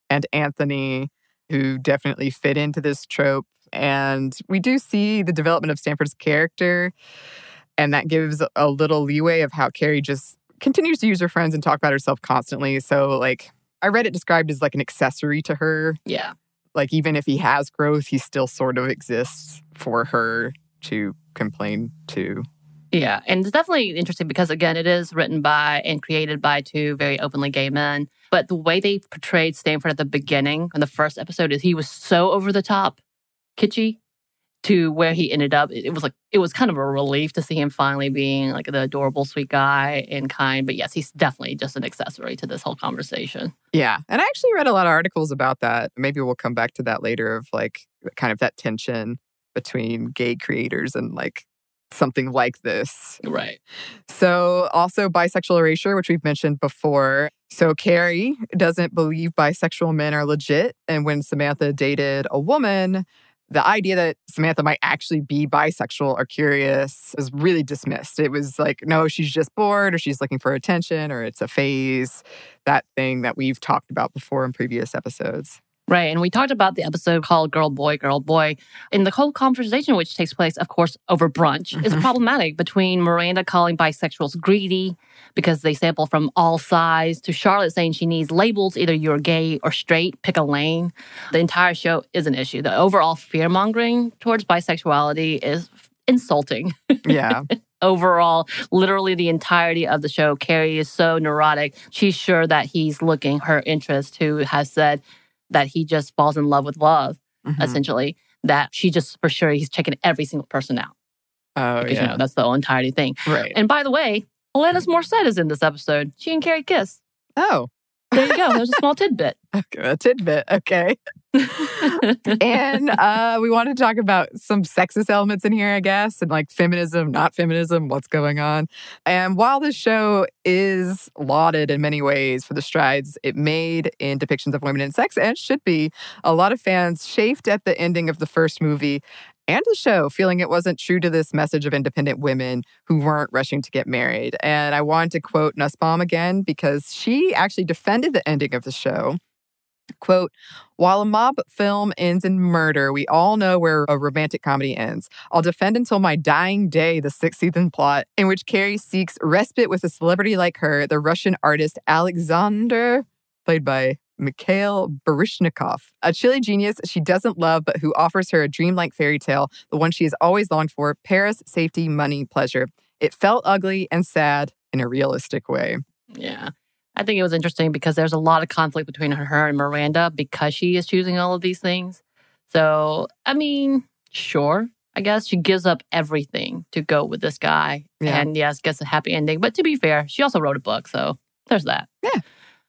[SPEAKER 1] and Anthony, who definitely fit into this trope. And we do see the development of Stanford's character, and that gives a little leeway of how Carrie just continues to use her friends and talk about herself constantly. So, like, I read it described as like an accessory to her
[SPEAKER 2] Yeah.
[SPEAKER 1] like even if he has growth, he still sort of exists for her to complain to.
[SPEAKER 2] Yeah. And it's definitely interesting because, again, it is written by and created by two very openly gay men. But the way they portrayed Stanford at the beginning in the first episode is he was so over the top, kitschy, to where he ended up. It was like, it was kind of a relief to see him finally being like the adorable, sweet guy and kind. But yes, he's definitely just an accessory to this whole conversation.
[SPEAKER 1] Yeah. And I actually read a lot of articles about that. Maybe we'll come back to that later of like kind of that tension between gay creators and like something like this.
[SPEAKER 2] Right.
[SPEAKER 1] So, also bisexual erasure, which we've mentioned before. So, Carrie doesn't believe bisexual men are legit. And when Samantha dated a woman, the idea that Samantha might actually be bisexual or curious is really dismissed. It was like, no, she's just bored or she's looking for attention or it's a phase, that thing that we've talked about before in previous episodes.
[SPEAKER 2] Right. And we talked about the episode called Girl Boy, Girl Boy. And the whole conversation, which takes place, of course, over brunch, is
[SPEAKER 1] Mhm.
[SPEAKER 2] problematic between Miranda calling bisexuals greedy because they sample from all sides to Charlotte saying she needs labels, either you're gay or straight, pick a lane. The entire show is an issue. The overall fear mongering towards bisexuality is insulting
[SPEAKER 1] Yeah.
[SPEAKER 2] overall, literally the entirety of the show, Carrie is so neurotic. She's sure that he's looking her interest, who has said that he just falls in love with love,
[SPEAKER 1] Mhm.
[SPEAKER 2] essentially. That she just for sure he's checking every single person out.
[SPEAKER 1] Oh,
[SPEAKER 2] Because you
[SPEAKER 1] yeah.
[SPEAKER 2] know, that's the whole entirety thing.
[SPEAKER 1] Right.
[SPEAKER 2] And by the way, Alanis Morissette is in this episode. She and Carrie kiss.
[SPEAKER 1] Oh,
[SPEAKER 2] There you go. There's a small tidbit.
[SPEAKER 1] okay. a tidbit. Okay. and uh, we want to talk about some sexist elements in here, I guess, and like feminism, not feminism, what's going on. And while this show is lauded in many ways for the strides it made in depictions of women and sex, and should be, a lot of fans chafed at the ending of the first movie and the show, feeling it wasn't true to this message of independent women who weren't rushing to get married. And I wanted to quote Nussbaum again because she actually defended the ending of the show Quote, while a mob film ends in murder, we all know where a romantic comedy ends. I'll defend until my dying day the sixth season plot in which Carrie seeks respite with a celebrity like her, the Russian artist Alexander, played by Mikhail Baryshnikov, a chilly genius she doesn't love, but who offers her a dreamlike fairy tale, the one she has always longed for Paris, safety, money, pleasure. It felt ugly and sad in a realistic way.
[SPEAKER 2] Yeah. I think it was interesting because there's a lot of conflict between her and Miranda because she is choosing all of these things. So, I mean, sure, I guess she gives up everything to go with this guy. Yeah. And yes, gets a happy ending. But to be fair, she also wrote a book. So there's that.
[SPEAKER 1] Yeah.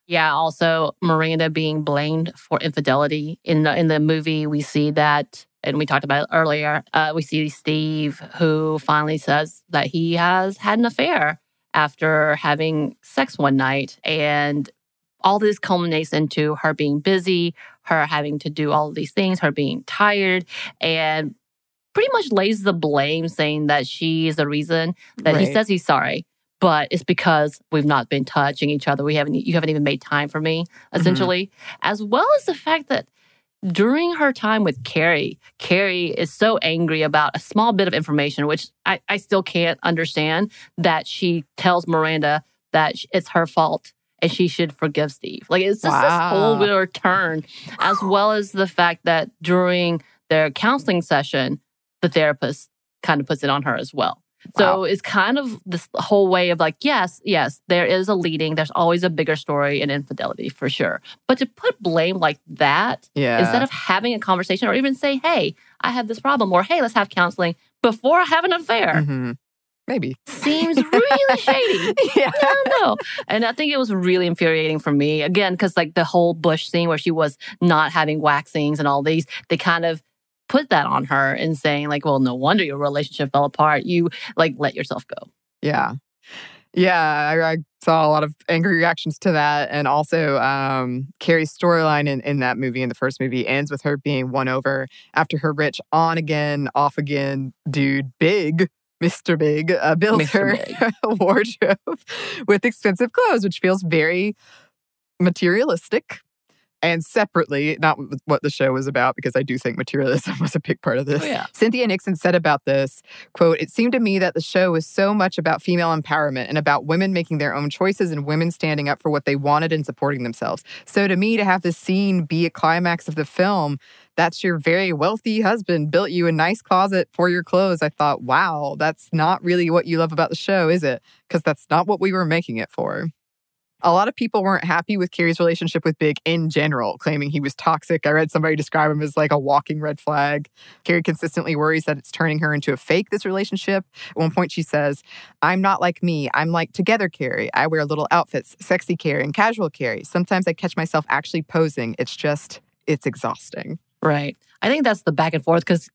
[SPEAKER 2] Yeah. Also, Miranda being blamed for infidelity in the in the movie. We see that, and we talked about it earlier. Uh, we see Steve, who finally says that he has had an affair after having sex one night. And all this culminates into her being busy, her having to do all of these things, her being tired, and pretty much lays the blame saying that she is the reason that right. he says he's sorry. But it's because we've not been touching each other. We haven't, you haven't even made time for me, mm-hmm. essentially, mm-hmm. as well as the fact that during her time with Carrie, Carrie is so angry about a small bit of information, which I, I still can't understand, that she tells Miranda that it's her fault and she should forgive Steve. Like it's just wow. this whole weird turn, as well as the fact that during their counseling session, the therapist kind of puts it on her as well. So wow. it's kind of this whole way of like, yes, yes, there is a leading. There's always a bigger story in infidelity for sure. But to put blame like that,
[SPEAKER 1] yeah.
[SPEAKER 2] instead of having a conversation or even say, hey, I have this problem, or hey, let's have counseling before I have an affair.
[SPEAKER 1] Mm-hmm. Maybe.
[SPEAKER 2] Seems really shady.
[SPEAKER 1] yeah.
[SPEAKER 2] I don't know. And I think it was really infuriating for me. Again, because like the whole Bush scene where she was not having waxings and all these, they kind of put that on her and saying like, well, no wonder your relationship fell apart. You like let yourself go.
[SPEAKER 1] Yeah. Yeah, I, I, saw a lot of angry reactions to that. And also, um, Carrie's storyline in, in that movie, in the first movie, ends with her being won over after her rich on again, off again dude, big Mr. Big, uh, built her wardrobe with expensive clothes, which feels very materialistic and separately, not what the show was about, because I do think materialism was a big part of this.
[SPEAKER 2] Oh, yeah.
[SPEAKER 1] Cynthia Nixon said about this, quote, it seemed to me that the show was so much about female empowerment and about women making their own choices and women standing up for what they wanted and supporting themselves. So to me, to have this scene be a climax of the film, that's your very wealthy husband built you a nice closet for your clothes. I thought, wow, that's not really what you love about the show, is it? Because that's not what we were making it for. A lot of people weren't happy with Carrie's relationship with Big in general, claiming he was toxic. I read somebody describe him as like a walking red flag. Carrie consistently worries that it's turning her into a fake, this relationship. At one point, she says, I'm not like me. I'm like together Carrie. I wear little outfits, sexy Carrie and casual Carrie. Sometimes I catch myself actually posing. It's just, it's exhausting.
[SPEAKER 2] Right. I think that's the back and forth because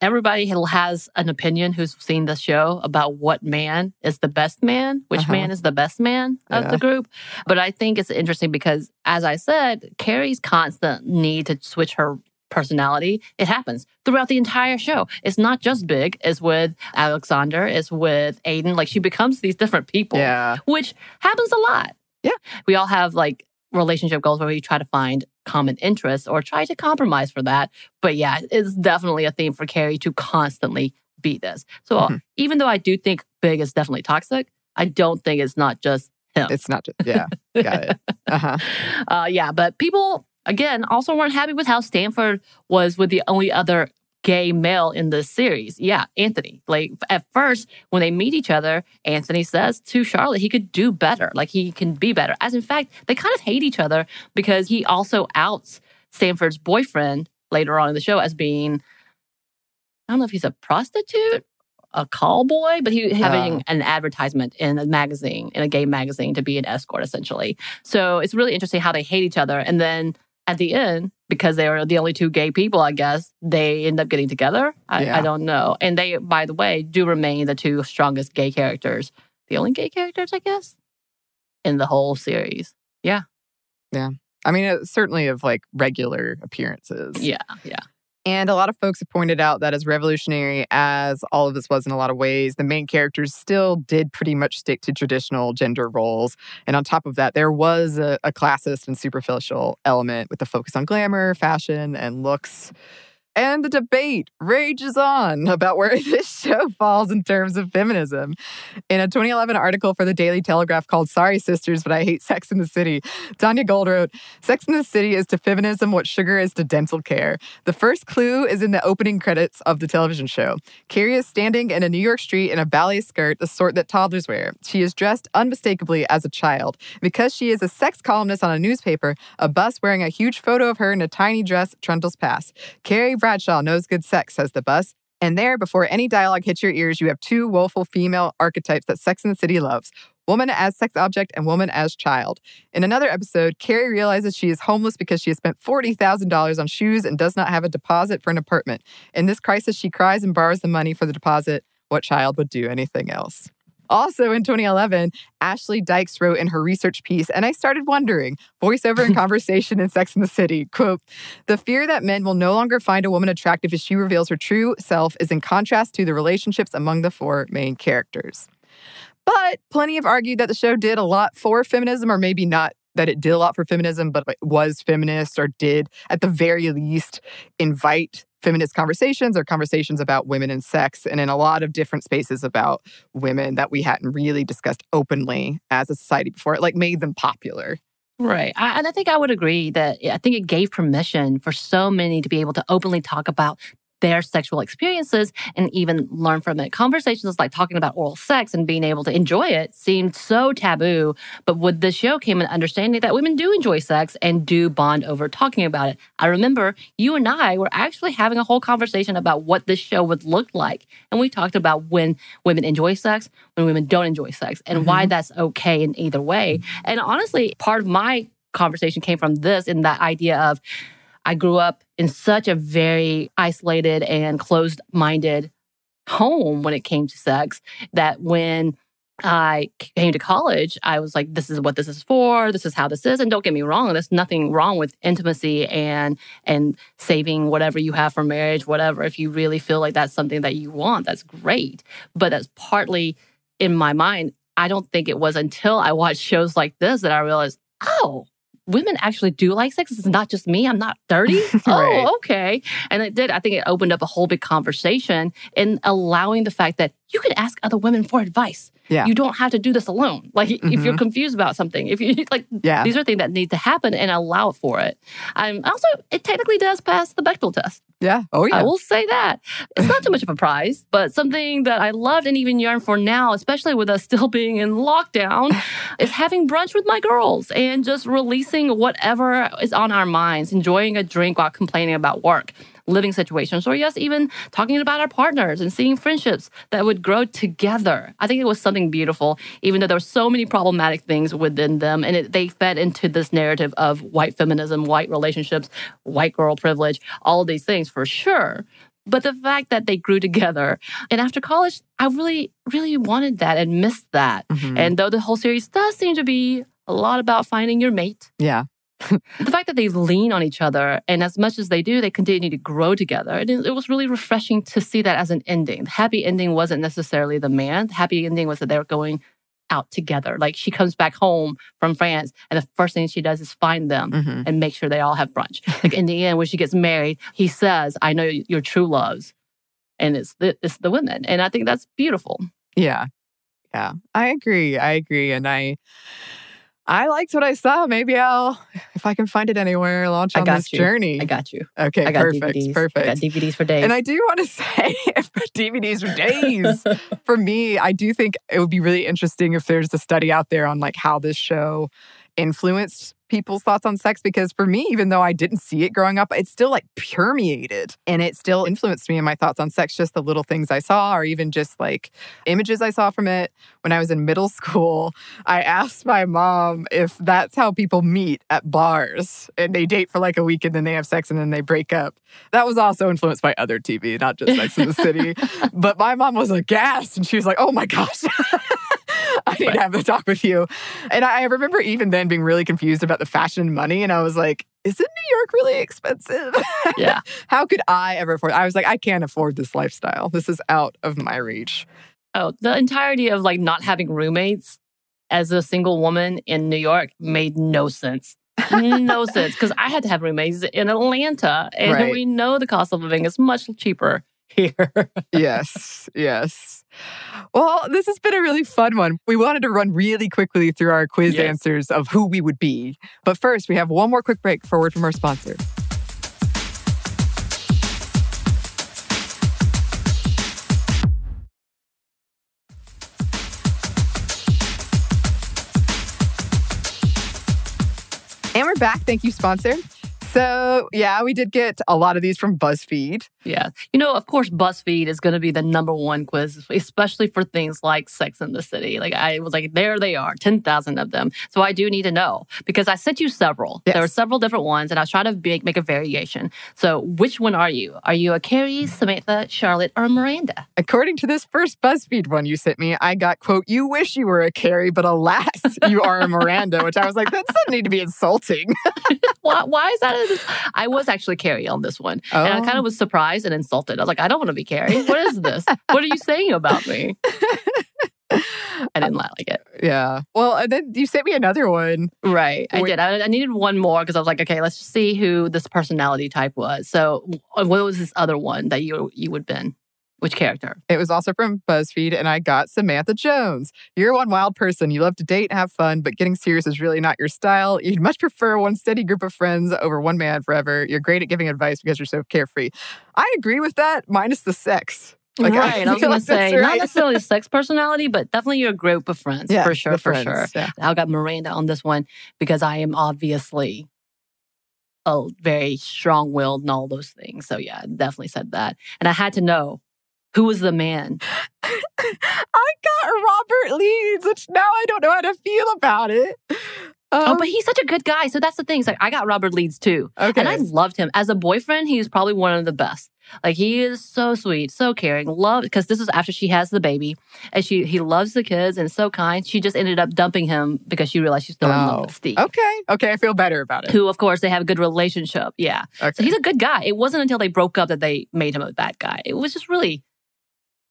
[SPEAKER 2] everybody has an opinion who's seen the show about what man is the best man, which uh-huh. man is the best man of yeah. the group. But I think it's interesting because, as I said, Carrie's constant need to switch her personality, it happens throughout the entire show. It's not just big, it's with Alexander, it's with Aiden. Like she becomes these different people,
[SPEAKER 1] yeah.
[SPEAKER 2] which happens a lot.
[SPEAKER 1] Yeah.
[SPEAKER 2] We all have like relationship goals where we try to find common interests or try to compromise for that. But yeah, it's definitely a theme for Carrie to constantly be this. So mm-hmm. even though I do think Big is definitely toxic, I don't think it's not just him.
[SPEAKER 1] It's not just, yeah, got it. Uh-huh.
[SPEAKER 2] Uh, yeah, but people, again, also weren't happy with how Stanford was with the only other gay male in this series. Yeah, Anthony. Like at first, when they meet each other, Anthony says to Charlotte he could do better. Like he can be better. As in fact, they kind of hate each other because he also outs Stanford's boyfriend later on in the show as being, I don't know if he's a prostitute a call boy, but he having uh. an advertisement in a magazine, in a gay magazine to be an escort essentially. So it's really interesting how they hate each other. And then at the end, because they were the only two gay people, I guess, they end up getting together. I,
[SPEAKER 1] Yeah.
[SPEAKER 2] I don't know. And they, by the way, do remain the two strongest gay characters. The only gay characters, I guess, in the whole series. Yeah. Yeah.
[SPEAKER 1] I mean, uh, certainly of like regular appearances.
[SPEAKER 2] Yeah, yeah.
[SPEAKER 1] And a lot of folks have pointed out that as revolutionary as all of this was in a lot of ways, the main characters still did pretty much stick to traditional gender roles. And on top of that, there was a, a classist and superficial element with the focus on glamour, fashion, and looks. And the debate rages on about where this show falls in terms of feminism. In a 2011 article for the Daily Telegraph called Sorry Sisters, but I Hate Sex in the City, Tanya Gold wrote Sex in the City is to feminism what sugar is to dental care. The first clue is in the opening credits of the television show. Carrie is standing in a New York street in a ballet skirt, the sort that toddlers wear. She is dressed unmistakably as a child. Because she is a sex columnist on a newspaper, a bus wearing a huge photo of her in a tiny dress trundles past. Carrie Bradshaw knows good sex, says the bus. And there, before any dialogue hits your ears, you have two woeful female archetypes that Sex in the City loves woman as sex object and woman as child. In another episode, Carrie realizes she is homeless because she has spent $40,000 on shoes and does not have a deposit for an apartment. In this crisis, she cries and borrows the money for the deposit. What child would do anything else? Also in 2011, Ashley Dykes wrote in her research piece, and I started wondering voiceover and conversation in Sex in the City. Quote, the fear that men will no longer find a woman attractive as she reveals her true self is in contrast to the relationships among the four main characters. But plenty have argued that the show did a lot for feminism, or maybe not that it did a lot for feminism, but it was feminist or did at the very least invite feminist conversations or conversations about women and sex and in a lot of different spaces about women that we hadn't really discussed openly as a society before. It like made them popular.
[SPEAKER 2] Right. I, and I think I would agree that eh, I think it gave permission for so many to be able to openly talk about their sexual experiences and even learn from it. Conversations like talking about oral sex and being able to enjoy it seemed so taboo. But with the show came an understanding that women do enjoy sex and do bond over talking about it. I remember you and I were actually having a whole conversation about what this show would look like. And we talked about when women enjoy sex, when women don't enjoy sex, and why mm-hmm. that's okay in either way. And honestly, part of my conversation came from this in that idea of I grew up in such a very isolated and closed minded home when it came to sex that when I came to college, I was like, this is what this is for. This is how this is. And don't get me wrong, there's nothing wrong with intimacy and and saving whatever you have for marriage, whatever. If you really feel like that's something that you want, that's great. But that's partly in my mind. I don't think it was until I watched shows like this that I realized, oh, women actually do like sex. It's not just me. I'm not dirty.
[SPEAKER 1] Right.
[SPEAKER 2] Oh, okay. And it did. I think it opened up a whole big conversation in allowing the fact that you could ask other women for advice.
[SPEAKER 1] Yeah.
[SPEAKER 2] You don't have to do this alone. Like if you're confused about something, if you like,
[SPEAKER 1] Yeah.
[SPEAKER 2] these are things that need to happen and allow for it. Um, also, it technically does pass the Bechdel test.
[SPEAKER 1] Yeah. Oh, yeah.
[SPEAKER 2] I will say that. It's not too much of a prize, but something that I loved and even yearn for now, especially with us still being in lockdown, is having brunch with my girls and just releasing whatever is on our minds, enjoying a drink while complaining about work. Living situations, or yes, even talking about our partners and seeing friendships that would grow together. I think it was something beautiful, even though there were so many problematic things within them, and it, they fed into this narrative of white feminism, white relationships, white girl privilege, all of these things for sure. But the fact that they grew together, and after college, I really, really wanted that and missed that.
[SPEAKER 1] Mhm.
[SPEAKER 2] And though the whole series does seem to be a lot about finding your mate,
[SPEAKER 1] yeah.
[SPEAKER 2] The fact that they lean on each other and as much as they do, they continue to grow together. It, it was really refreshing to see that as an ending. The happy ending wasn't necessarily the man. The happy ending was that they were going out together. Like she comes back home from France and the first thing she does is find them
[SPEAKER 1] Mhm.
[SPEAKER 2] and make sure they all have brunch. like in the end, when she gets married, he says, I know your true loves. And it's the, it's the women. And I think that's beautiful.
[SPEAKER 1] Yeah. Yeah. I agree. I agree. And I I liked what I saw. Maybe I'll if I can find it anywhere, launch on this
[SPEAKER 2] you.
[SPEAKER 1] journey.
[SPEAKER 2] I got you.
[SPEAKER 1] okay,
[SPEAKER 2] I got
[SPEAKER 1] perfect.
[SPEAKER 2] DVDs.
[SPEAKER 1] Perfect.
[SPEAKER 2] I got DVDs for days.
[SPEAKER 1] And I do want to say, DVDs for days, for me, I do think it would be really interesting if there's a study out there on like how this show influenced people's thoughts on sex because for me, even though I didn't see it growing up, it still like permeated and it still influenced me in my thoughts on sex, just the little things I saw or even just like images I saw from it. When I was in middle school, I asked my mom if that's how people meet at bars and they date for like a week and then they have sex and then they break up. That was also influenced by other TV, not just Sex in the City. but my mom was aghast and she was like, oh my gosh. I need to have a talk with you. And I remember even then being really confused about the fashion and money. And I was like, isn't New York really expensive?
[SPEAKER 2] Yeah.
[SPEAKER 1] How could I ever afford? I was like, I can't afford this lifestyle. This is out of my reach.
[SPEAKER 2] Oh, the entirety of like not having roommates as a single woman in New York made no sense. no sense because I had to have roommates in Atlanta, and
[SPEAKER 1] Right.
[SPEAKER 2] we know the cost of living is much cheaper here.
[SPEAKER 1] yes, yes. Well, this has been a really fun one. We wanted to run really quickly through our quiz
[SPEAKER 2] Yes.
[SPEAKER 1] answers of who we would be. But first, we have one more quick break forward from our sponsor. And we're back. Thank you, sponsor. So, yeah, we did get a lot of these from BuzzFeed.
[SPEAKER 2] Yeah. You know, of course, BuzzFeed is going to be the number one quiz, especially for things like Sex in the City. Like, I was like, there they are, 10,000 of them. So I do need to know because I sent you several.
[SPEAKER 1] Yes.
[SPEAKER 2] There were several different ones, and I was trying to make, make a variation. So, which one are you? Are you a Carrie, Samantha, Charlotte, or Miranda?
[SPEAKER 1] According to this first BuzzFeed one you sent me, I got, quote, you wish you were a Carrie, but alas, you are a Miranda, which I was like, that doesn't need to be insulting.
[SPEAKER 2] why, why is that? I was actually Carrie on this one. And I
[SPEAKER 1] Oh.
[SPEAKER 2] kind of was surprised and insulted. I was like, I don't want to be Carrie. What is this? what are you saying about me? I didn't like it.
[SPEAKER 1] Yeah. Well, and then you sent me another one.
[SPEAKER 2] Right. I did. I, I needed one more because I was like, okay, let's just see who this personality type was. So, what was this other one that you you would been? Which character?
[SPEAKER 1] It was also from BuzzFeed, and I got Samantha Jones. You're one wild person. You love to date and have fun, but getting serious is really not your style. You'd much prefer one steady group of friends over one man forever. You're great at giving advice because you're so carefree. I agree with that, minus the sex. Like, I
[SPEAKER 2] right. I, was going
[SPEAKER 1] like
[SPEAKER 2] to say,
[SPEAKER 1] that's
[SPEAKER 2] not
[SPEAKER 1] right.
[SPEAKER 2] necessarily sex personality, but definitely your group of friends.
[SPEAKER 1] Yeah,
[SPEAKER 2] for sure. For
[SPEAKER 1] friends,
[SPEAKER 2] sure.
[SPEAKER 1] Yeah.
[SPEAKER 2] I got Miranda on this one because I am obviously a very strong willed and all those things. So, yeah, definitely said that. And I had to know who was the man.
[SPEAKER 1] I got Robert Leeds, which now I don't know how to feel about it.
[SPEAKER 2] oh,
[SPEAKER 1] Um,
[SPEAKER 2] but he's such a good guy. So that's the thing. It's like I got Robert Leeds too.
[SPEAKER 1] okay.
[SPEAKER 2] And I loved him. As a boyfriend, he was probably one of the best. Like he is so sweet, so caring, love because this is after she has the baby. And she he loves the kids and so kind. She just ended up dumping him because she realized she's still in love
[SPEAKER 1] Oh,
[SPEAKER 2] with Steve.
[SPEAKER 1] okay. Okay. I feel better about it.
[SPEAKER 2] Who, of course, they have a good relationship. Yeah.
[SPEAKER 1] Okay.
[SPEAKER 2] So he's a good guy. It wasn't until they broke up that they made him a bad guy. It was just really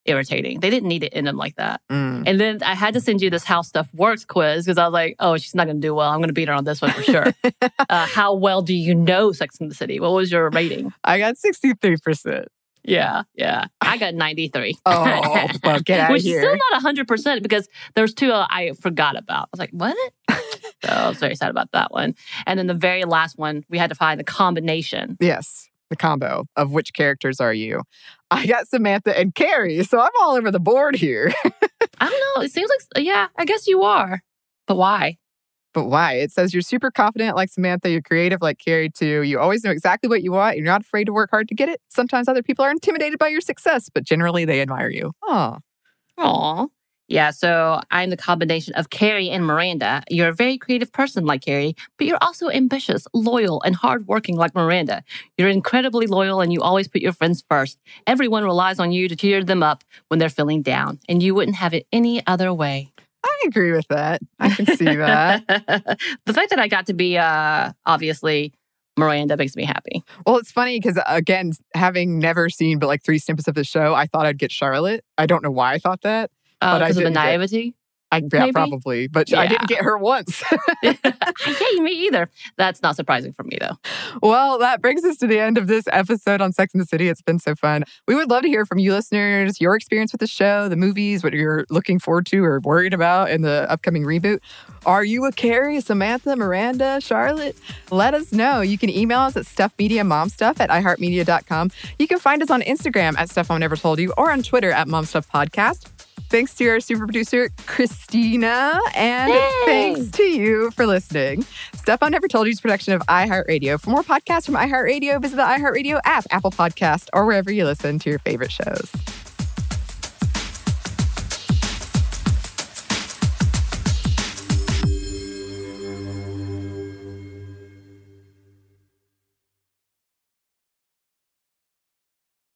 [SPEAKER 2] irritating. They didn't need to end them like that.
[SPEAKER 1] Mm.
[SPEAKER 2] And then I had to send you this how stuff works quiz because I was like, oh, she's not going to do well. I'm going to beat her on this one for sure. uh, how well do you know Sex in the City? What was your rating?
[SPEAKER 1] I got 63%.
[SPEAKER 2] Yeah, yeah. I got 93.
[SPEAKER 1] Oh, well, get out
[SPEAKER 2] Which is still not 100% because there's two uh, I forgot about. I was like, what? so I was very sad about that one. And then the very last one, we had to find the combination.
[SPEAKER 1] Yes, the combo of which characters are you? I got Samantha and Carrie, so I'm all over the board here.
[SPEAKER 2] I don't know. It seems like, yeah, I guess you are. But why?
[SPEAKER 1] But why? It says you're super confident like Samantha, you're creative like Carrie too. You always know exactly what you want. You're not afraid to work hard to get it. Sometimes other people are intimidated by your success, but generally they admire you. Oh,
[SPEAKER 2] Aw. Yeah, so I'm the combination of Carrie and Miranda. You're a very creative person like Carrie, but you're also ambitious, loyal, and hardworking like Miranda. You're incredibly loyal and you always put your friends first. Everyone relies on you to cheer them up when they're feeling down, and you wouldn't have it any other way.
[SPEAKER 1] I agree with that. I can see that.
[SPEAKER 2] the fact that I got to be uh obviously Miranda makes me happy.
[SPEAKER 1] well, it's funny because, again, having never seen but like three snippets of the show, I thought I'd get Charlotte. I don't know why I thought that.
[SPEAKER 2] Uh, because of the
[SPEAKER 1] get-
[SPEAKER 2] naivety.
[SPEAKER 1] I, yeah,
[SPEAKER 2] Maybe.
[SPEAKER 1] probably, but I didn't get her once.
[SPEAKER 2] hey, me either. That's not surprising for me though.
[SPEAKER 1] Well, that brings us to the end of this episode on Sex and the City. It's been so fun. We would love to hear from you listeners, your experience with the show, the movies, what you're looking forward to or worried about in the upcoming reboot. Are you a Carrie, Samantha, Miranda, Charlotte? Let us know. You can email us at stuffmediamomstuff at iheartmedia.com. You can find us on Instagram at Stuff Mom Never Told You or on Twitter at Mom Stuff Podcast. Thanks to our super producer, Christina. And
[SPEAKER 2] Yay.
[SPEAKER 1] thanks to you for listening. Stuff I Never Told You is production of iHeartRadio. For more podcasts from iHeartRadio, visit the iHeartRadio app, Apple Podcast, or wherever you listen to your favorite shows.